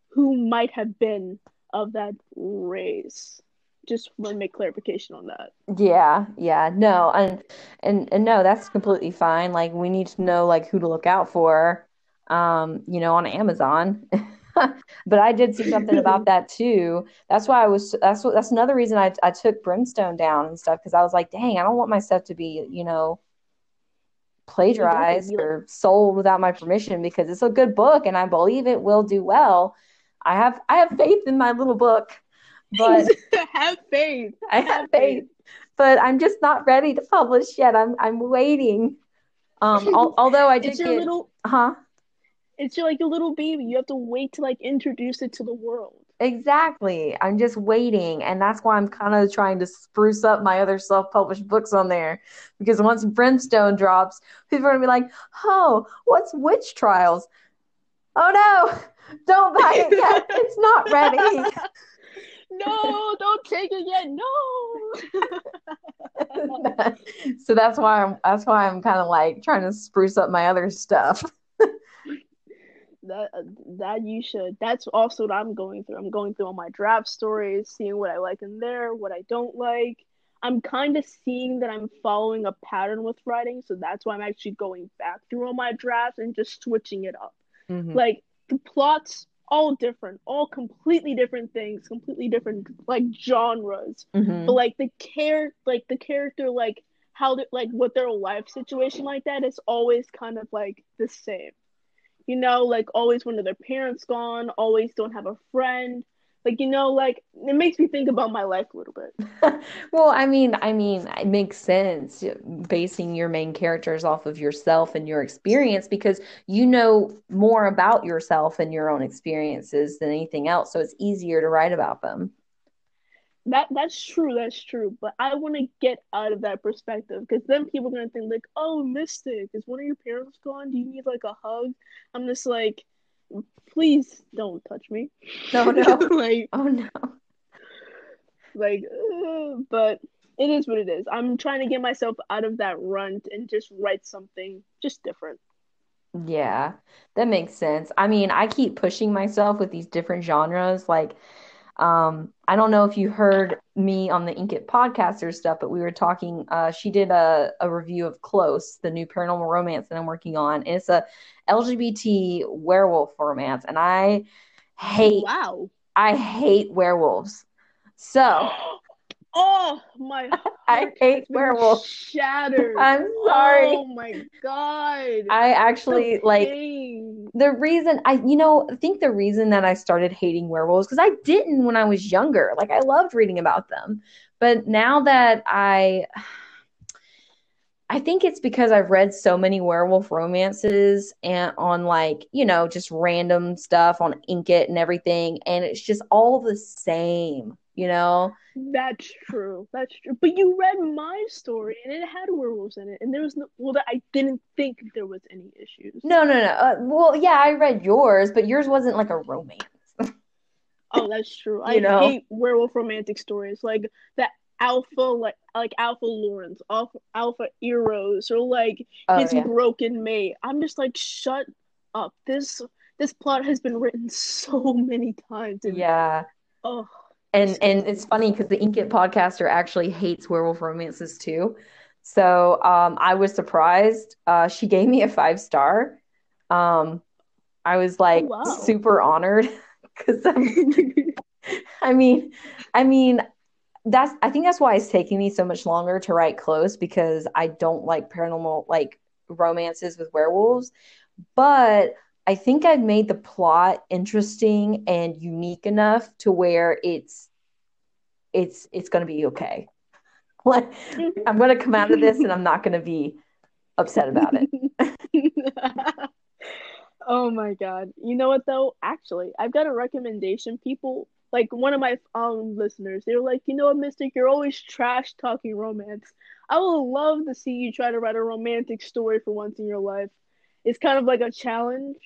Speaker 2: who might have been of that race. Just want to make clarification on that.
Speaker 1: Yeah, yeah, no, and and and no, that's completely fine. Like we need to know like who to look out for, um, you know, on Amazon. but I did see something about that too. That's why I was. That's what. That's another reason I I took Brimstone down and stuff because I was like, dang, I don't want my stuff to be, you know, plagiarized or sold without my permission because it's a good book and I believe it will do well. I have I have faith in my little book, but I
Speaker 2: have faith.
Speaker 1: I have, have faith, faith, but I'm just not ready to publish yet. I'm I'm waiting. Um, al- although I did get,
Speaker 2: little,
Speaker 1: huh?
Speaker 2: It's like a little baby. You have to wait to like introduce it to the world.
Speaker 1: Exactly. I'm just waiting. And that's why I'm kind of trying to spruce up my other self published books on there. Because once Brimstone drops, people are going to be like, oh, what's Witch Trials? Oh no, don't buy it yet. it's not ready.
Speaker 2: no, don't take it yet.
Speaker 1: No. so that's why I'm that's why I'm kind of like trying to spruce up my other stuff
Speaker 2: that uh, that you should that's also what i'm going through i'm going through all my draft stories seeing what i like in there what i don't like I'm kind of seeing that I'm following a pattern with writing, so that's why I'm actually going back through all my drafts and just switching it up.
Speaker 1: Mhm.
Speaker 2: Like the plots all different, all completely different things, completely different like genres.
Speaker 1: Mhm.
Speaker 2: But like the care like the character like how they, like what their life situation like that is always kind of like the same. You know, like always one of their parents gone, always don't have a friend. Like you know, like it makes me think about my life a little bit.
Speaker 1: Well, I mean, I mean, it makes sense uh, basing your main characters off of yourself and your experience because you know more about yourself and your own experiences than anything else. So it's easier to write about them.
Speaker 2: That that's true, that's true. But I want to get out of that perspective because then people are gonna think like, "Oh, Mystic, is one of your parents gone? Do you need like a hug?" I'm just like, please don't touch me.
Speaker 1: No, no.
Speaker 2: like,
Speaker 1: Oh no.
Speaker 2: like, uh, but it is what it is. I'm trying to get myself out of that runt and just write something just different.
Speaker 1: Yeah, that makes sense. I mean, I keep pushing myself with these different genres. Like, um, I don't know if you heard me on the Inkitt podcaster stuff, but we were talking. Uh, she did a, a review of Close, the new paranormal romance that I'm working on. And it's a LGBT werewolf romance, and I hate
Speaker 2: Wow.
Speaker 1: I hate werewolves. So
Speaker 2: Oh my
Speaker 1: I hate werewolves.
Speaker 2: Shattered.
Speaker 1: I'm sorry.
Speaker 2: Oh my god.
Speaker 1: I actually
Speaker 2: The
Speaker 1: like the reason I, you know, I think the reason that I started hating werewolves because I didn't when I was younger. Like I loved reading about them, but now that I, I think it's because I've read so many werewolf romances and on like you know just random stuff on Inkitt and everything, and it's just all the same, you know.
Speaker 2: That's true. That's true. But you read my story and it had werewolves in it, and there was no. Well, I didn't think there was any issues.
Speaker 1: No, no, no. Uh, well, yeah, I read yours, but yours wasn't like a romance.
Speaker 2: Oh, that's true. I
Speaker 1: know?
Speaker 2: hate werewolf romantic stories like that alpha like like alpha Lawrence, alpha alpha Eros, or like
Speaker 1: Oh
Speaker 2: his
Speaker 1: yeah.
Speaker 2: broken mate. I'm just like, shut up. This this plot has been written so many times, and
Speaker 1: Yeah.
Speaker 2: oh,
Speaker 1: And and it's funny because the Inkitt podcaster actually hates werewolf romances too. So um, I was surprised. Uh, she gave me a five star. Um, I was like
Speaker 2: wow.
Speaker 1: super honored because I mean, I mean that's I think that's why it's taking me so much longer to write close because I don't like paranormal like romances with werewolves. But I think I've made the plot interesting and unique enough to where it's it's it's going to be okay. Like I'm going to come out of this and I'm not going to be upset about it.
Speaker 2: oh my god. You know what though? Actually, I've got a recommendation. People like one of my um listeners, they were like, you know what, Mystic, you're always trash talking romance. I would love to see you try to write a romantic story for once in your life. It's kind of like a challenge,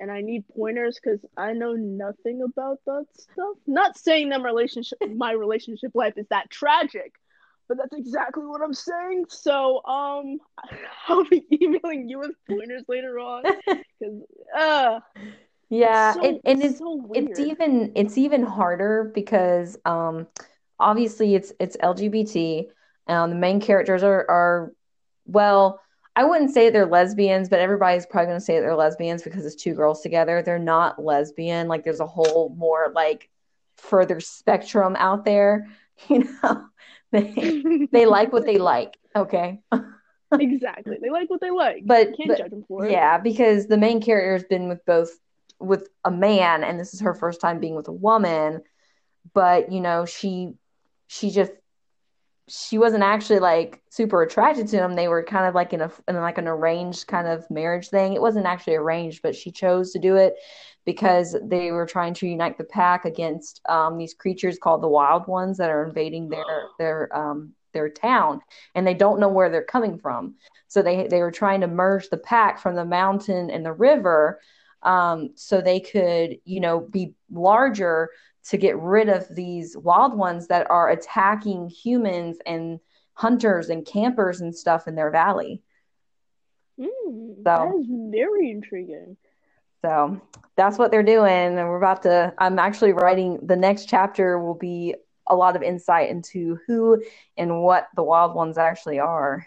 Speaker 2: and I need pointers because I know nothing about that stuff. Not saying that my relationship my relationship life is that tragic, but that's exactly what I'm saying. So um I'll be emailing you with pointers later on because uh
Speaker 1: Yeah,
Speaker 2: so,
Speaker 1: and, and it's
Speaker 2: so weird.
Speaker 1: it's even it's even harder because um obviously it's it's LGBT. Um the main characters are are well, I wouldn't say they're lesbians, but everybody's probably gonna say that they're lesbians because it's two girls together. They're not lesbian. Like there's a whole more like further spectrum out there, you know. They they like what they like, okay?
Speaker 2: exactly. They like what they like.
Speaker 1: But,
Speaker 2: Can't
Speaker 1: but
Speaker 2: judge them for it.
Speaker 1: yeah, because the main character has been with both with a man, and this is her first time being with a woman. But you know, she she just she wasn't actually like super attracted to him. They were kind of like in a in like an arranged kind of marriage thing. It wasn't actually arranged, but she chose to do it because they were trying to unite the pack against um, these creatures called the Wild Ones that are invading their their um, their town, and they don't know where they're coming from. So they they were trying to merge the pack from the mountain and the river, um, so they could you know be larger to get rid of these wild ones that are attacking humans and hunters and campers and stuff in their valley.
Speaker 2: Mm, that is very intriguing.
Speaker 1: So that's what they're doing. And we're about to, I'm actually writing the next chapter will be a lot of insight into who and what the wild ones actually are.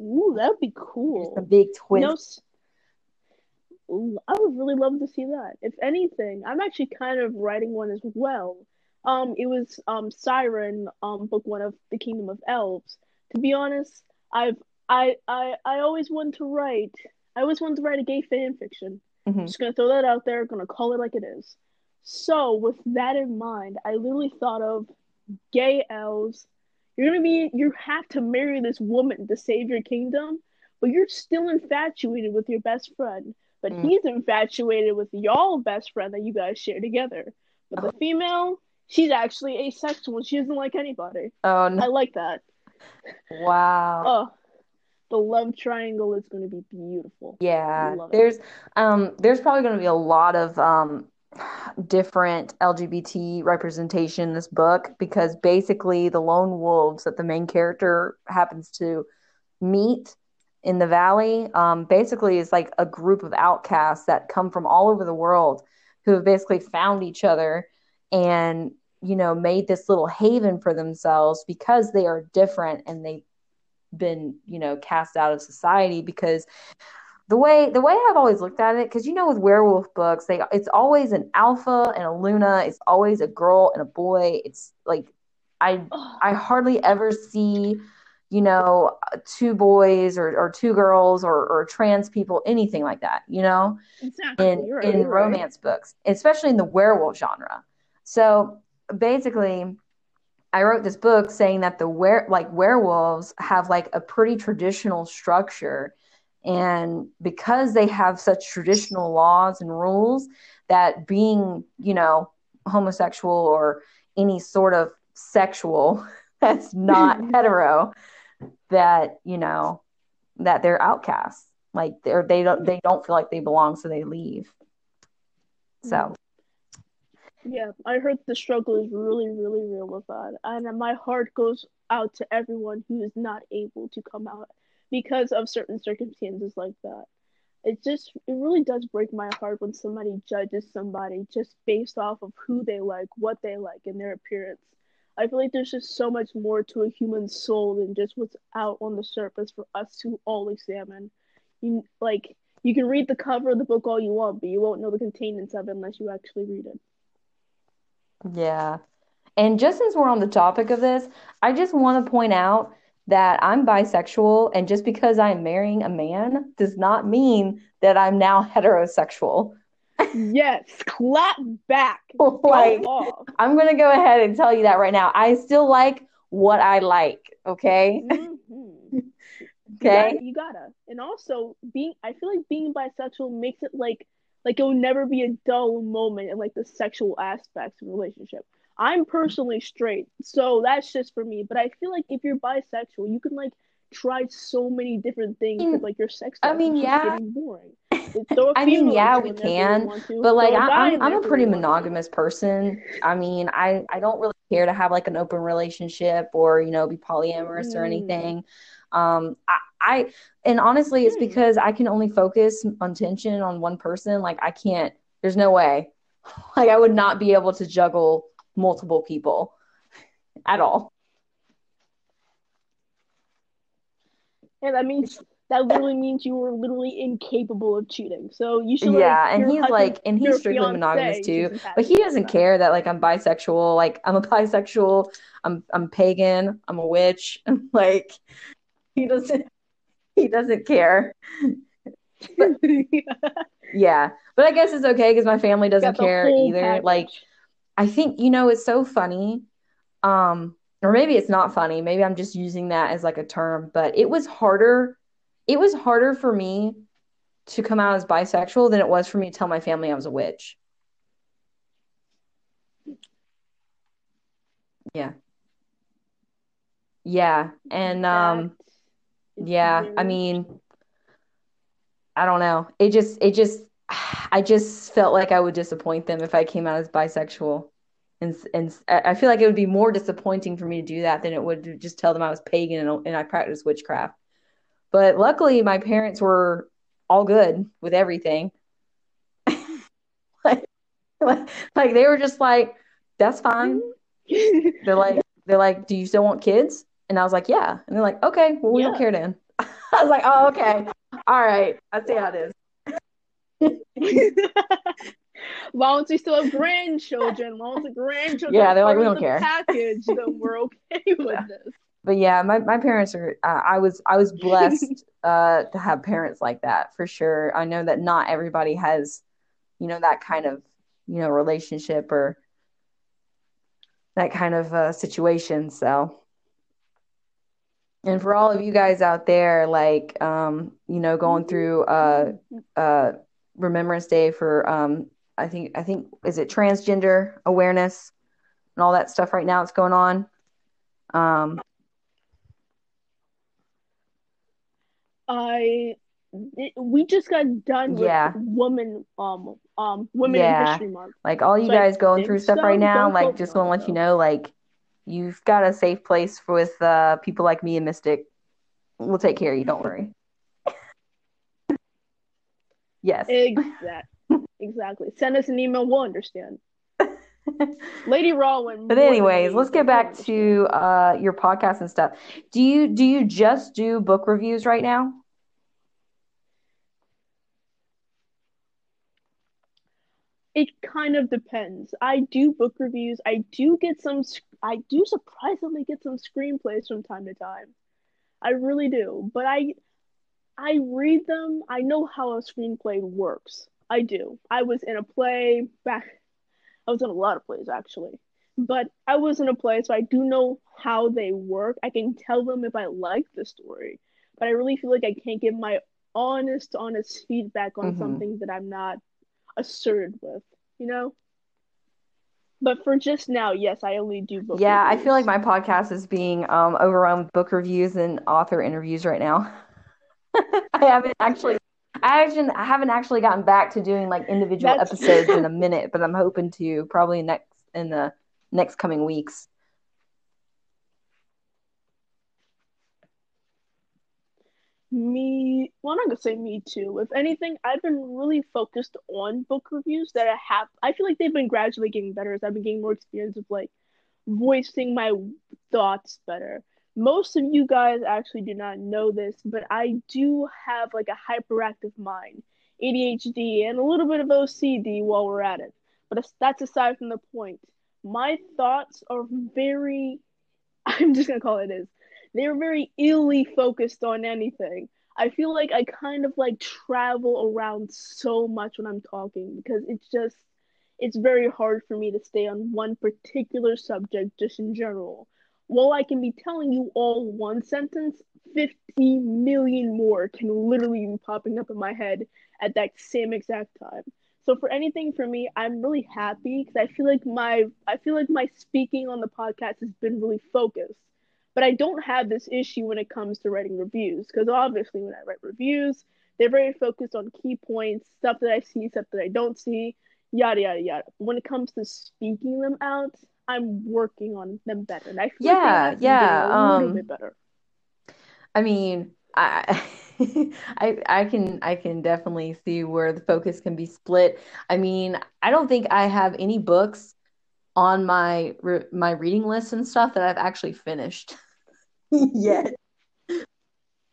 Speaker 2: Ooh, that would be cool.
Speaker 1: a big twist.
Speaker 2: I would really love to see that. If anything, I'm actually kind of writing one as well. Um, it was um Siren, um, book one of the Kingdom of Elves. To be honest, I've I I I always wanted to write. I always wanted to write a gay fan fiction.
Speaker 1: Mhm.
Speaker 2: Just gonna throw that out there. Gonna call it like it is. So with that in mind, I literally thought of gay elves. You're gonna be. You have to marry this woman to save your kingdom, but you're still infatuated with your best friend. But
Speaker 1: Mm.
Speaker 2: he's infatuated with y'all best friend that you guys share together. But the female, she's actually asexual she doesn't like anybody.
Speaker 1: Oh
Speaker 2: I like that.
Speaker 1: Wow.
Speaker 2: Oh, the love triangle is going to be beautiful.
Speaker 1: Yeah,
Speaker 2: it.
Speaker 1: there's um there's probably going to be a lot of um different LGBT representation in this book because basically the lone wolves that the main character happens to meet in the valley um basically is like a group of outcasts that come from all over the world who have basically found each other and you know made this little haven for themselves because they are different and they've been you know cast out of society because the way the way I've always looked at it, because you know with werewolf books, they it's always an alpha and a Luna. It's always a girl and a boy. It's like I I hardly ever see, you know, two boys or, or two girls or, or trans people, anything like that, you know,
Speaker 2: exactly.
Speaker 1: in
Speaker 2: You're
Speaker 1: in
Speaker 2: right.
Speaker 1: romance books, especially in the werewolf genre. So basically, I wrote this book saying that the were like werewolves have like a pretty traditional structure and because they have such traditional laws and rules that being you know homosexual or any sort of sexual that's not hetero that you know that they're outcasts like they're they don't they don't feel like they belong so they leave so
Speaker 2: Yeah, I heard the struggle is really, really real with that. And my heart goes out to everyone who is not able to come out because of certain circumstances like that. It just, it really does break my heart when somebody judges somebody just based off of who they like, what they like, and their appearance. I feel like there's just so much more to a human soul than just what's out on the surface for us to all examine. You, like, you can read the cover of the book all you want, but you won't know the contents of it unless you actually read it.
Speaker 1: Yeah. And just since we're on the topic of this, I just want to point out that I'm bisexual, and just because I'm marrying a man does not mean that I'm now heterosexual.
Speaker 2: Yes, clap back.
Speaker 1: Like,
Speaker 2: off.
Speaker 1: I'm going to go ahead and tell you that right now. I still like what I like, okay?
Speaker 2: Mhm. You
Speaker 1: Okay?
Speaker 2: gotta, you gotta. And also being I feel like being bisexual makes it like like it will never be a dull moment in like the sexual aspects of a relationship. I'm personally straight, so that's just for me. But I feel like if you're bisexual, you can like try so many different things with like your sex
Speaker 1: I mean,
Speaker 2: It's
Speaker 1: yeah.
Speaker 2: getting boring.
Speaker 1: I mean, yeah, we
Speaker 2: it if you
Speaker 1: can. But like
Speaker 2: a
Speaker 1: I,
Speaker 2: guy
Speaker 1: I'm I'm a pretty monogamous person. I mean, I I don't really care to have like an open relationship or you know be polyamorous or
Speaker 2: Mm.
Speaker 1: anything. Um, I, I and honestly, it's
Speaker 2: Hmm.
Speaker 1: because I can only focus attention on one person. Like I can't. There's no way. Like I would not be able to juggle multiple people at all.
Speaker 2: And that means that literally means you were literally incapable of cheating. So you should
Speaker 1: Yeah,
Speaker 2: like
Speaker 1: and he's
Speaker 2: husband-
Speaker 1: like, and he's strictly monogamous too. But he doesn't
Speaker 2: that.
Speaker 1: care that like I'm bisexual. Like I'm a bisexual. I'm I'm pagan. I'm a witch. And Like he doesn't he doesn't care. Yeah, but I guess it's okay because my family doesn't care either.
Speaker 2: package.
Speaker 1: Like I think you know it's so funny. Um, or maybe it's not funny. Maybe I'm just using that as like a term. But it was harder. It was harder for me to come out as bisexual than it was for me to tell my family I was a witch. Yeah. Yeah. And um yeah, I mean I don't know. It just it just I just felt like I would disappoint them if I came out as bisexual. And and I feel like it would be more disappointing for me to do that than it would to just tell them I was pagan and, and I practiced witchcraft. But luckily my parents were all good with everything. like, like they were just like that's fine. they're like, they're like, do you still want kids? And I was like, yeah. And they're like, okay, well, we yeah. don't care then. I was like, oh, okay. All right. I see how it
Speaker 2: is. long as we still have grandchildren, long as the grandchildren
Speaker 1: yeah, they're like, we don't care.
Speaker 2: Package, then we're okay with yeah. this.
Speaker 1: But yeah, my, my parents are. Uh, I was I was blessed uh, to have parents like that for sure. I know that not everybody has, you know, that kind of you know relationship or that kind of uh, situation. So, and for all of you guys out there, like, um, you know, going through uh, uh, Remembrance Day for, um, I think, I think, is it transgender awareness and all that stuff right now that's going on. Um,
Speaker 2: I we just got done with yeah. woman um um women yeah. history month.
Speaker 1: Like all you so guys going through stuff right now, like just want to let you know, like you've got a safe place with uh, people like me and Mystic. We'll take care of you. Don't worry. yes.
Speaker 2: Exactly. exactly. Send us an email. We'll understand. Lady Rawlin.
Speaker 1: But anyways, let's get back to uh, your podcast and stuff. Do you do you just do book reviews right now?
Speaker 2: It kind of depends. I do book reviews. I do get some. I do surprisingly get some screenplays from time to time. I really do. But I, I read them. I know how a screenplay works. I do. I was in a play back. I was in a lot of plays actually, but I was in a play, so I do know how they work. I can tell them if I like the story, but I really feel like I can't give my honest, honest feedback on mm-hmm. something that I'm not asserted with, you know? But for just now, yes, I only do book.
Speaker 1: Yeah,
Speaker 2: reviews.
Speaker 1: I feel like my podcast is being um, overrun with book reviews and author interviews right now. I haven't actually, I actually, I haven't actually gotten back to doing like individual That's... episodes in a minute, but I'm hoping to probably next in the next coming weeks.
Speaker 2: Me, well, I'm not gonna say me too. If anything, I've been really focused on book reviews that I have. I feel like they've been gradually getting better as I've been getting more experience of like voicing my thoughts better. Most of you guys actually do not know this, but I do have like a hyperactive mind, ADHD, and a little bit of OCD while we're at it. But that's aside from the point. My thoughts are very, I'm just gonna call it is they're very illy focused on anything. I feel like I kind of like travel around so much when I'm talking because it's just it's very hard for me to stay on one particular subject just in general. While I can be telling you all one sentence, 50 million more can literally be popping up in my head at that same exact time. So for anything for me, I'm really happy because I feel like my I feel like my speaking on the podcast has been really focused. But I don't have this issue when it comes to writing reviews because obviously when I write reviews, they're very focused on key points, stuff that I see, stuff that I don't see, yada yada yada. When it comes to speaking them out, I'm working on them better, and I feel
Speaker 1: yeah,
Speaker 2: like
Speaker 1: yeah,
Speaker 2: a little um, bit better.
Speaker 1: I mean, I, I, I can, I can definitely see where the focus can be split. I mean, I don't think I have any books on my my reading list and stuff that I've actually finished yet.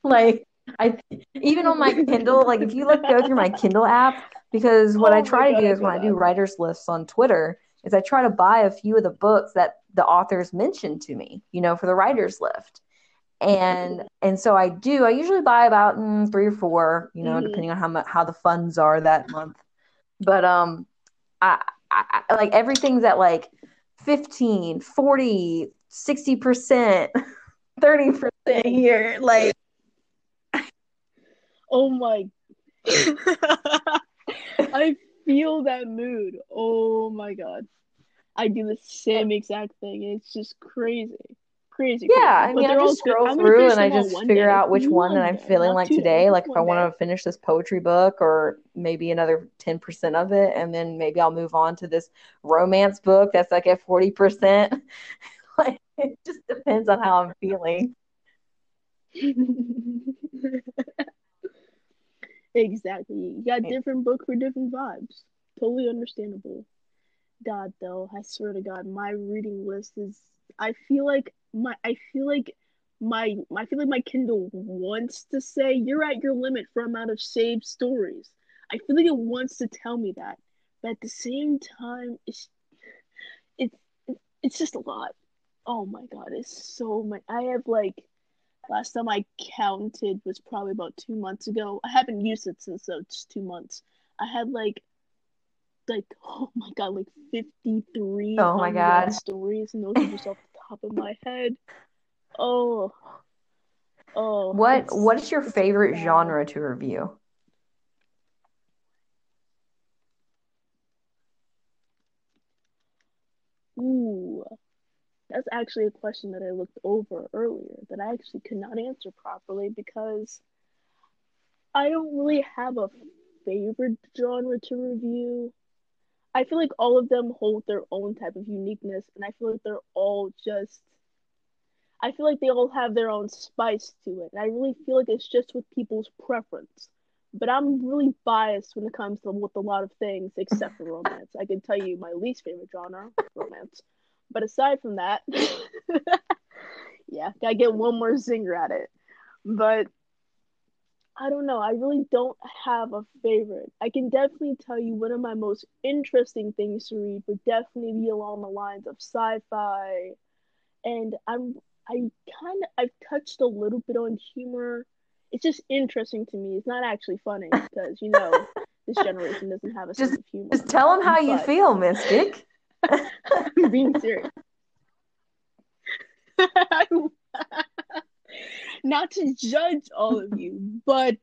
Speaker 1: like I even on my Kindle, like if you look go through my Kindle app, because what oh I try to do is when I do writers lists on Twitter, is I try to buy a few of the books that the authors mentioned to me, you know, for the writers lift. And and so I do. I usually buy about mm, three or four, you know, mm-hmm. depending on how much how the funds are that month. But um, I I, like everything's at like 15, 40, 60%, 30% here. Like,
Speaker 2: oh my. I feel that mood. Oh my God. I do the same exact thing. It's just crazy crazy.
Speaker 1: Yeah, I mean, I just scroll through and I just figure out which one that I'm feeling like today. Like if I want to finish this poetry book or maybe another 10% of it, and then maybe I'll move on to this romance book that's like at 40%. like it just depends on how I'm feeling.
Speaker 2: exactly. You got different book for different vibes. Totally understandable. God, though, I swear to God, my reading list is. I feel like my. I feel like my. I feel like my Kindle wants to say you're at your limit for amount of saved stories. I feel like it wants to tell me that, but at the same time, it's. It's. It's just a lot. Oh my God, it's so much. I have like. Last time I counted was probably about two months ago. I haven't used it since so it's two months. I had like like oh my god, like fifty three
Speaker 1: Oh my god.
Speaker 2: stories, and those are just off the top of my head. Oh, oh.
Speaker 1: What what is your favorite
Speaker 2: bad.
Speaker 1: genre to review?
Speaker 2: Ooh, that's actually a question that I looked over earlier that I actually could not answer properly because I don't really have a favorite genre to review. I feel like all of them hold their own type of uniqueness, and I feel like they're all just. I feel like they all have their own spice to it, and I really feel like it's just with people's preference. But I'm really biased when it comes to with a lot of things, except for romance. I can tell you my least favorite genre, romance. But aside from that, yeah, gotta get one more zinger at it. But I don't know. I really don't have a favorite. I can definitely tell you one of my most interesting things to read would definitely be along the lines of sci-fi. And I'm I kind of I've touched a little bit on humor. It's just interesting to me. It's not actually funny because you know this generation doesn't have a
Speaker 1: Just
Speaker 2: sense of humor.
Speaker 1: just tell them how you feel, Mystic.
Speaker 2: I'm being serious. Not to judge all of you, but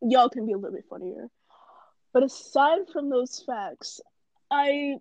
Speaker 2: y'all can be a little bit funnier. But aside from those facts, I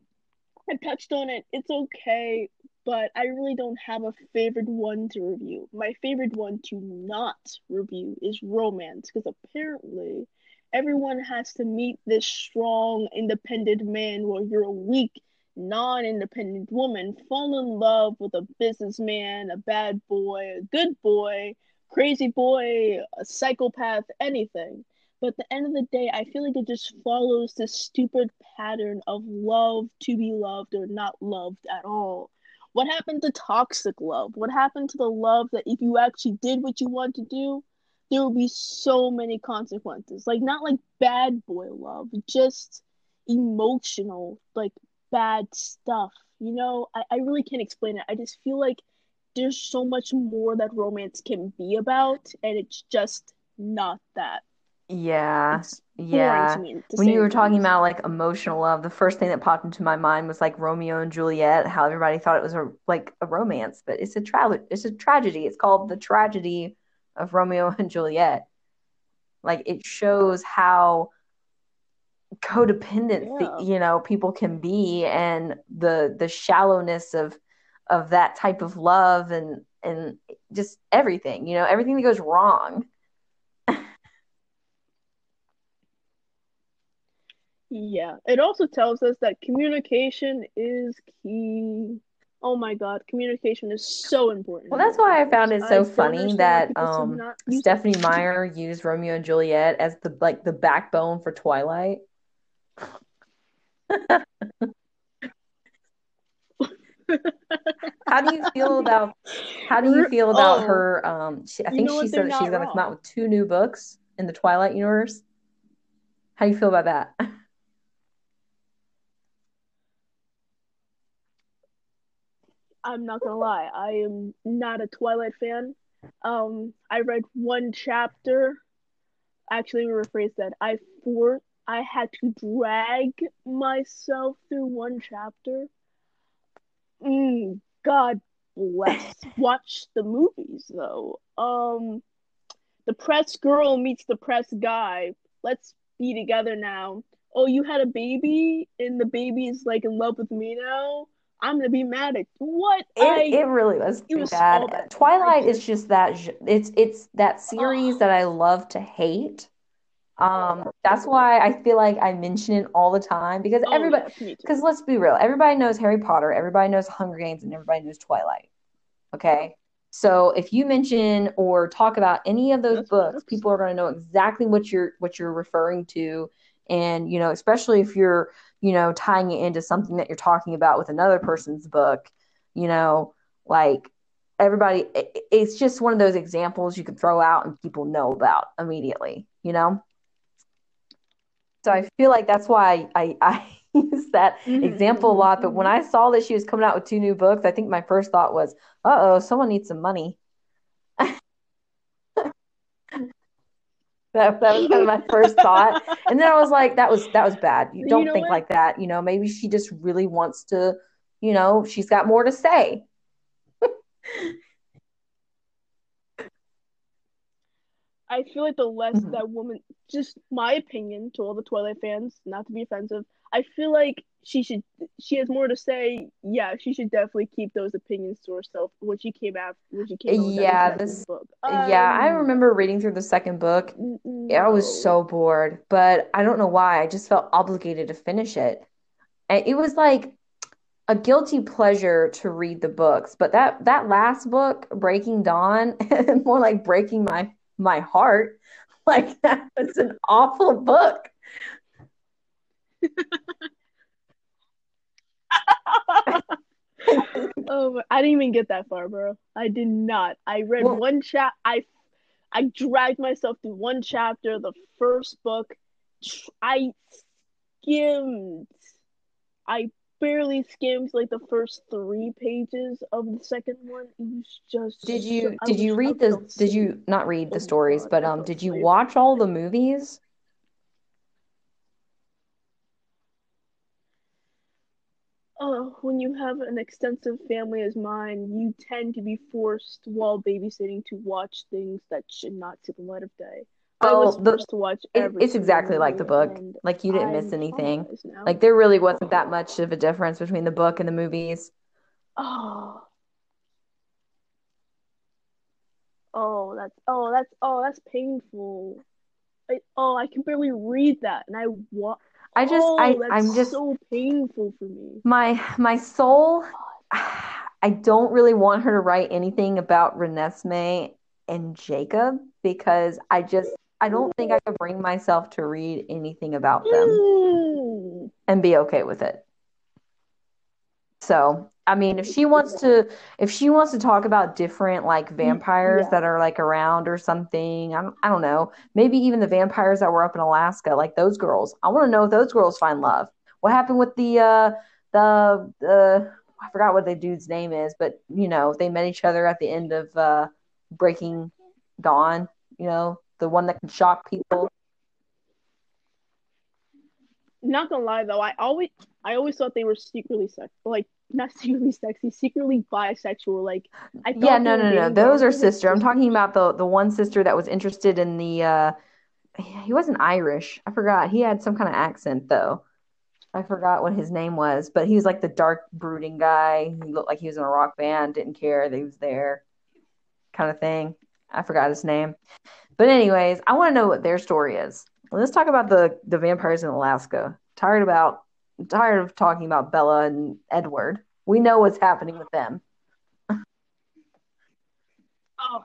Speaker 2: I touched on it. It's okay, but I really don't have a favorite one to review. My favorite one to not review is romance because apparently everyone has to meet this strong, independent man while you're a weak, non-independent woman, fall in love with a businessman, a bad boy, a good boy, crazy boy, a psychopath, anything. But at the end of the day, I feel like it just follows this stupid pattern of love to be loved or not loved at all. What happened to toxic love? What happened to the love that if you actually did what you want to do, there would be so many consequences? Like, not like bad boy love, just emotional, like bad stuff. You know, I, I really can't explain it. I just feel like there's so much more that romance can be about, and it's just not that.
Speaker 1: Yeah,
Speaker 2: It's boring to
Speaker 1: yeah. When you were talking about like emotional love, the first thing that popped into my mind was like Romeo and Juliet, how everybody thought it was a like a romance, but it's a tra it's a tragedy. It's called The Tragedy of Romeo and Juliet. Like it shows how codependent
Speaker 2: Yeah.
Speaker 1: you know people can be and the the shallowness of of that type of love and and just everything, you know, everything that goes wrong.
Speaker 2: Yeah. It also tells us that communication is key. Oh my God, communication is so important
Speaker 1: Well, that's why I found it so
Speaker 2: don't
Speaker 1: funny that
Speaker 2: people still do
Speaker 1: um. Stephenie Meyer used Romeo and Juliet as the like the backbone for Twilight. How do you feel about how do you feel about
Speaker 2: Oh,
Speaker 1: her um she, I think she said that she's going to come out with two new books in the Twilight universe. How do you feel about that?
Speaker 2: I'm not gonna lie, I am not a Twilight fan. Um, I read one chapter. Actually, rephrase that. I for I had to drag myself through one chapter. Mm, God bless. Watch the movies though. Um, the press girl meets the press guy. Let's be together now. Oh, you had a baby, and the baby is like in love with me now. I'm gonna be mad at what
Speaker 1: It
Speaker 2: I.
Speaker 1: it really was
Speaker 2: It was
Speaker 1: bad.
Speaker 2: bad.
Speaker 1: Twilight is
Speaker 2: just.
Speaker 1: that it's it's that series
Speaker 2: Oh,
Speaker 1: that I love to hate. Um, that's why I feel like I mention it all the time because
Speaker 2: oh
Speaker 1: everybody, because let's be real, everybody knows Harry Potter, everybody knows Hunger Games, and everybody knows Twilight. Okay. So if you mention or talk about any of those
Speaker 2: That's
Speaker 1: books, people are going to know exactly what you're what you're referring to. And, you know, especially if you're, you know, tying it into something that you're talking about with another person's book, you know, like everybody, it's just one of those examples you can throw out and people know about immediately, you know? So I feel like that's why I, I use that mm-hmm. example a lot. But when I saw that she was coming out with two new books, I think my first thought was, uh oh, someone needs some money. That, that was kind of my first thought. And then I was like, that was that was bad. You don't you know think what? like that. You know, maybe she just really wants to, you know, she's got more to say.
Speaker 2: I feel like the less mm-hmm. that woman just my opinion to all the Twilight fans, not to be offensive, I feel like she should she has more to say. Yeah, she should definitely keep those opinions to herself when she came out when she came
Speaker 1: Yeah, this book. Um, yeah, I um, remember reading through the second book. No. I was so bored, but I don't know why. I just felt obligated to finish it. And it was like a guilty pleasure to read the books, but that that last book, Breaking Dawn, more like breaking my my heart. Like that was an awful book.
Speaker 2: oh, I didn't even get that far, bro. I did not. I read well, one chap. I I dragged myself through one chapter, the first book. I skimmed. I barely skimmed like the first three pages of the second one. It was just.
Speaker 1: Did you did you read the? Did you not read the oh stories? But um, did you watch all the movies?
Speaker 2: Oh, when you have an extensive family as mine, you tend to be forced while babysitting to watch things that should not see the light of day. I was the, forced to watch.
Speaker 1: It's exactly like the book. Like you didn't I'm miss anything. Like there really wasn't that much of a difference between the book and the movies.
Speaker 2: Oh. Oh, that's oh, that's oh, that's painful. I, oh, I can barely read that, and I want.
Speaker 1: I just oh, I I'm just
Speaker 2: so painful for me.
Speaker 1: My my soul I don't really want her to write anything about Renesmee and Jacob because I just I don't think I could bring myself to read anything about them mm. and be okay with it. So, I mean, if she wants to, if she wants to talk about different like vampires yeah. that are like around or something, I don't, I don't know. Maybe even the vampires that were up in Alaska, like those girls. I want to know if those girls find love. What happened with the uh the the I forgot what the dude's name is, but you know they met each other at the end of uh Breaking Dawn. You know the one that can shock people.
Speaker 2: Not gonna lie though, I always I always thought they were secretly sex like not secretly sexy, secretly bisexual. Like I
Speaker 1: yeah, no, no, no, those are sister. I'm talking about the the one sister that was interested in the. uh He wasn't Irish. I forgot. He had some kind of accent though. I forgot what his name was, but he was like the dark, brooding guy. He looked like he was in a rock band, didn't care that he was there, kind of thing. I forgot his name. But anyways, I want to know what their story is. Let's talk about the the vampires in Alaska. Tired about tired of talking about Bella and Edward. We know what's happening with them.
Speaker 2: oh,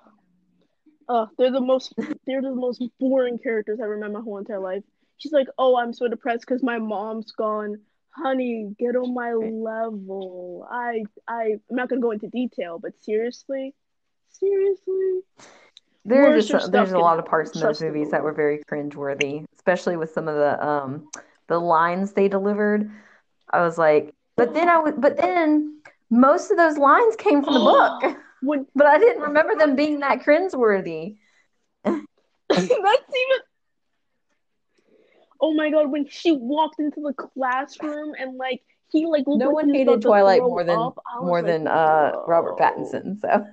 Speaker 2: oh, they're the most they're the most boring characters I remember my whole entire life. She's like, "Oh, I'm so depressed because my mom's gone." Honey, get on my level. I I I'm not gonna go into detail, but seriously, seriously,
Speaker 1: there's just there's a lot of parts in those movies that were very cringeworthy, especially with some of the um the lines they delivered. I was like, but then I would, but then most of those lines came from the book. When, but I didn't remember them being that cringeworthy.
Speaker 2: That's even. Oh my god! When she walked into the classroom and like he like
Speaker 1: no one hated Twilight more than more like, than uh Robert Pattinson. So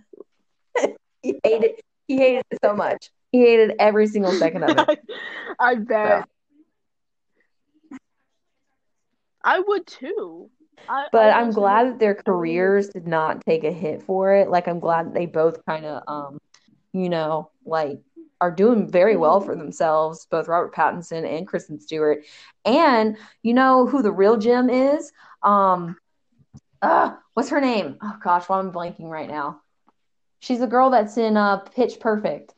Speaker 1: he hated he hated it so much. He hated every single second of it.
Speaker 2: I bet. So. I would too. I,
Speaker 1: but I am glad that their careers did not take a hit for it. Like I'm glad they both kind of, um, you know, like are doing very well for themselves, both Robert Pattinson and Kristen Stewart. And you know who the real gem is? Um, uh, what's her name? Oh gosh, why am I blanking right now? She's a girl that's in uh, Pitch Perfect.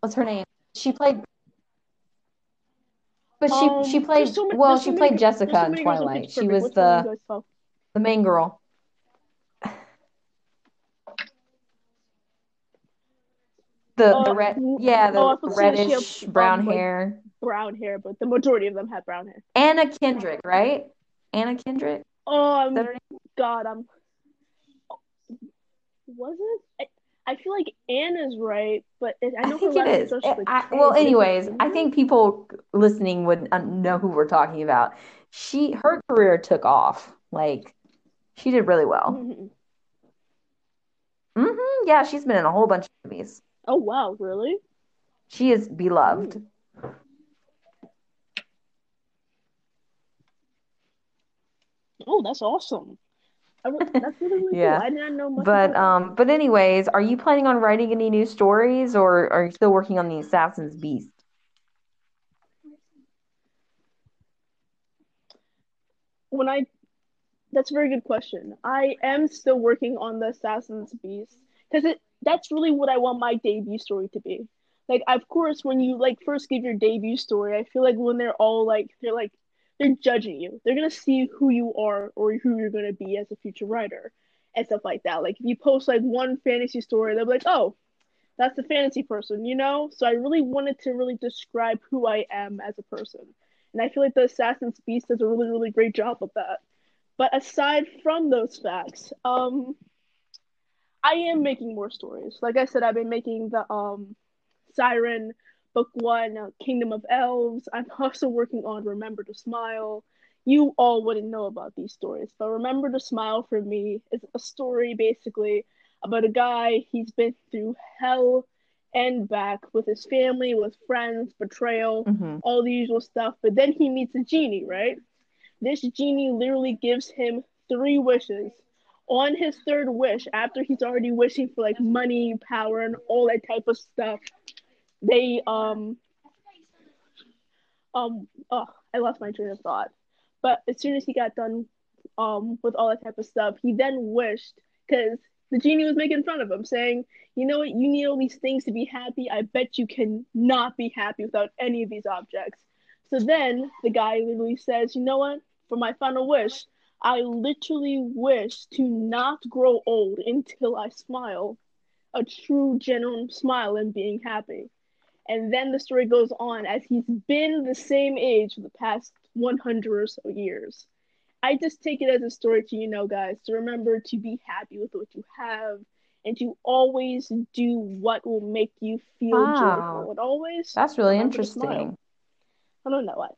Speaker 1: What's her name? She played. But she
Speaker 2: Um,
Speaker 1: she played
Speaker 2: so many.
Speaker 1: well,
Speaker 2: There's so
Speaker 1: she
Speaker 2: many.
Speaker 1: played Jessica
Speaker 2: so
Speaker 1: in
Speaker 2: many girls on
Speaker 1: Twilight. She was
Speaker 2: Which
Speaker 1: the
Speaker 2: you guys talk?
Speaker 1: the main girl. The the
Speaker 2: Uh,
Speaker 1: red yeah,
Speaker 2: oh,
Speaker 1: the
Speaker 2: thought she had,
Speaker 1: reddish brown
Speaker 2: um like
Speaker 1: hair.
Speaker 2: brown hair, but the majority of them had brown hair.
Speaker 1: Anna Kendrick, right? Anna Kendrick? Is
Speaker 2: Um,
Speaker 1: that her name?
Speaker 2: God, I'm. Was it? I, I feel like Anna's right, but it, I
Speaker 1: I think it is.
Speaker 2: a
Speaker 1: I, well,
Speaker 2: it
Speaker 1: anyways, I think people listening would know who we're talking about. She her career took off. Like she did really well.
Speaker 2: Mhm.
Speaker 1: hmm Yeah, she's been in a whole bunch of movies.
Speaker 2: Oh wow, really?
Speaker 1: She is
Speaker 2: Mm.
Speaker 1: beloved.
Speaker 2: Oh, that's awesome. I re- that's really really cool.
Speaker 1: Yeah.
Speaker 2: I did not know much
Speaker 1: But um, but anyways, are you planning on writing any new stories, or are you still working on the Assassin's Beast?
Speaker 2: When I, that's a very good question. I am still working on the Assassin's Beast because it that's really what I want my debut story to be. Like, of course, when you like first give your debut story, I feel like when they're all like they're like they're judging you. They're gonna see who you are or who you're gonna be as a future writer and stuff like that. Like if you post like one fantasy story, they'll be like, oh, that's the fantasy person, you know? So I really wanted to really describe who I am as a person. And I feel like the Assassin's Beast does a really, really great job of that. But aside from those facts, um, I am making more stories. Like I said, I've been making the um, Siren book one, uh, Kingdom of Elves. I'm also working on Remember to Smile. You all wouldn't know about these stories, but Remember to Smile for me is a story basically about a guy. He's been through hell and back with his family, with friends, betrayal,
Speaker 1: hmm
Speaker 2: all the usual stuff. But then he meets a genie, right? This genie literally gives him three wishes. On his third wish, after he's already wishing for like money, power, and all that type of stuff, they um um oh I lost my train of thought. But as soon as he got done um with all that type of stuff, he then wished because the genie was making fun of him, saying, "You know what? You need all these things to be happy. I bet you can not be happy without any of these objects." So then the guy literally says, "You know what? For my final wish, I literally wish to not grow old until I smile, a true, genuine smile and being happy." And then the story goes on as he's been the same age for the past 100 or so years. I just take it as a story to you know, guys, to remember to be happy with what you have and to always do what will make you feel joyful and always
Speaker 1: that's really
Speaker 2: remember to smile.
Speaker 1: interesting.
Speaker 2: I don't know what.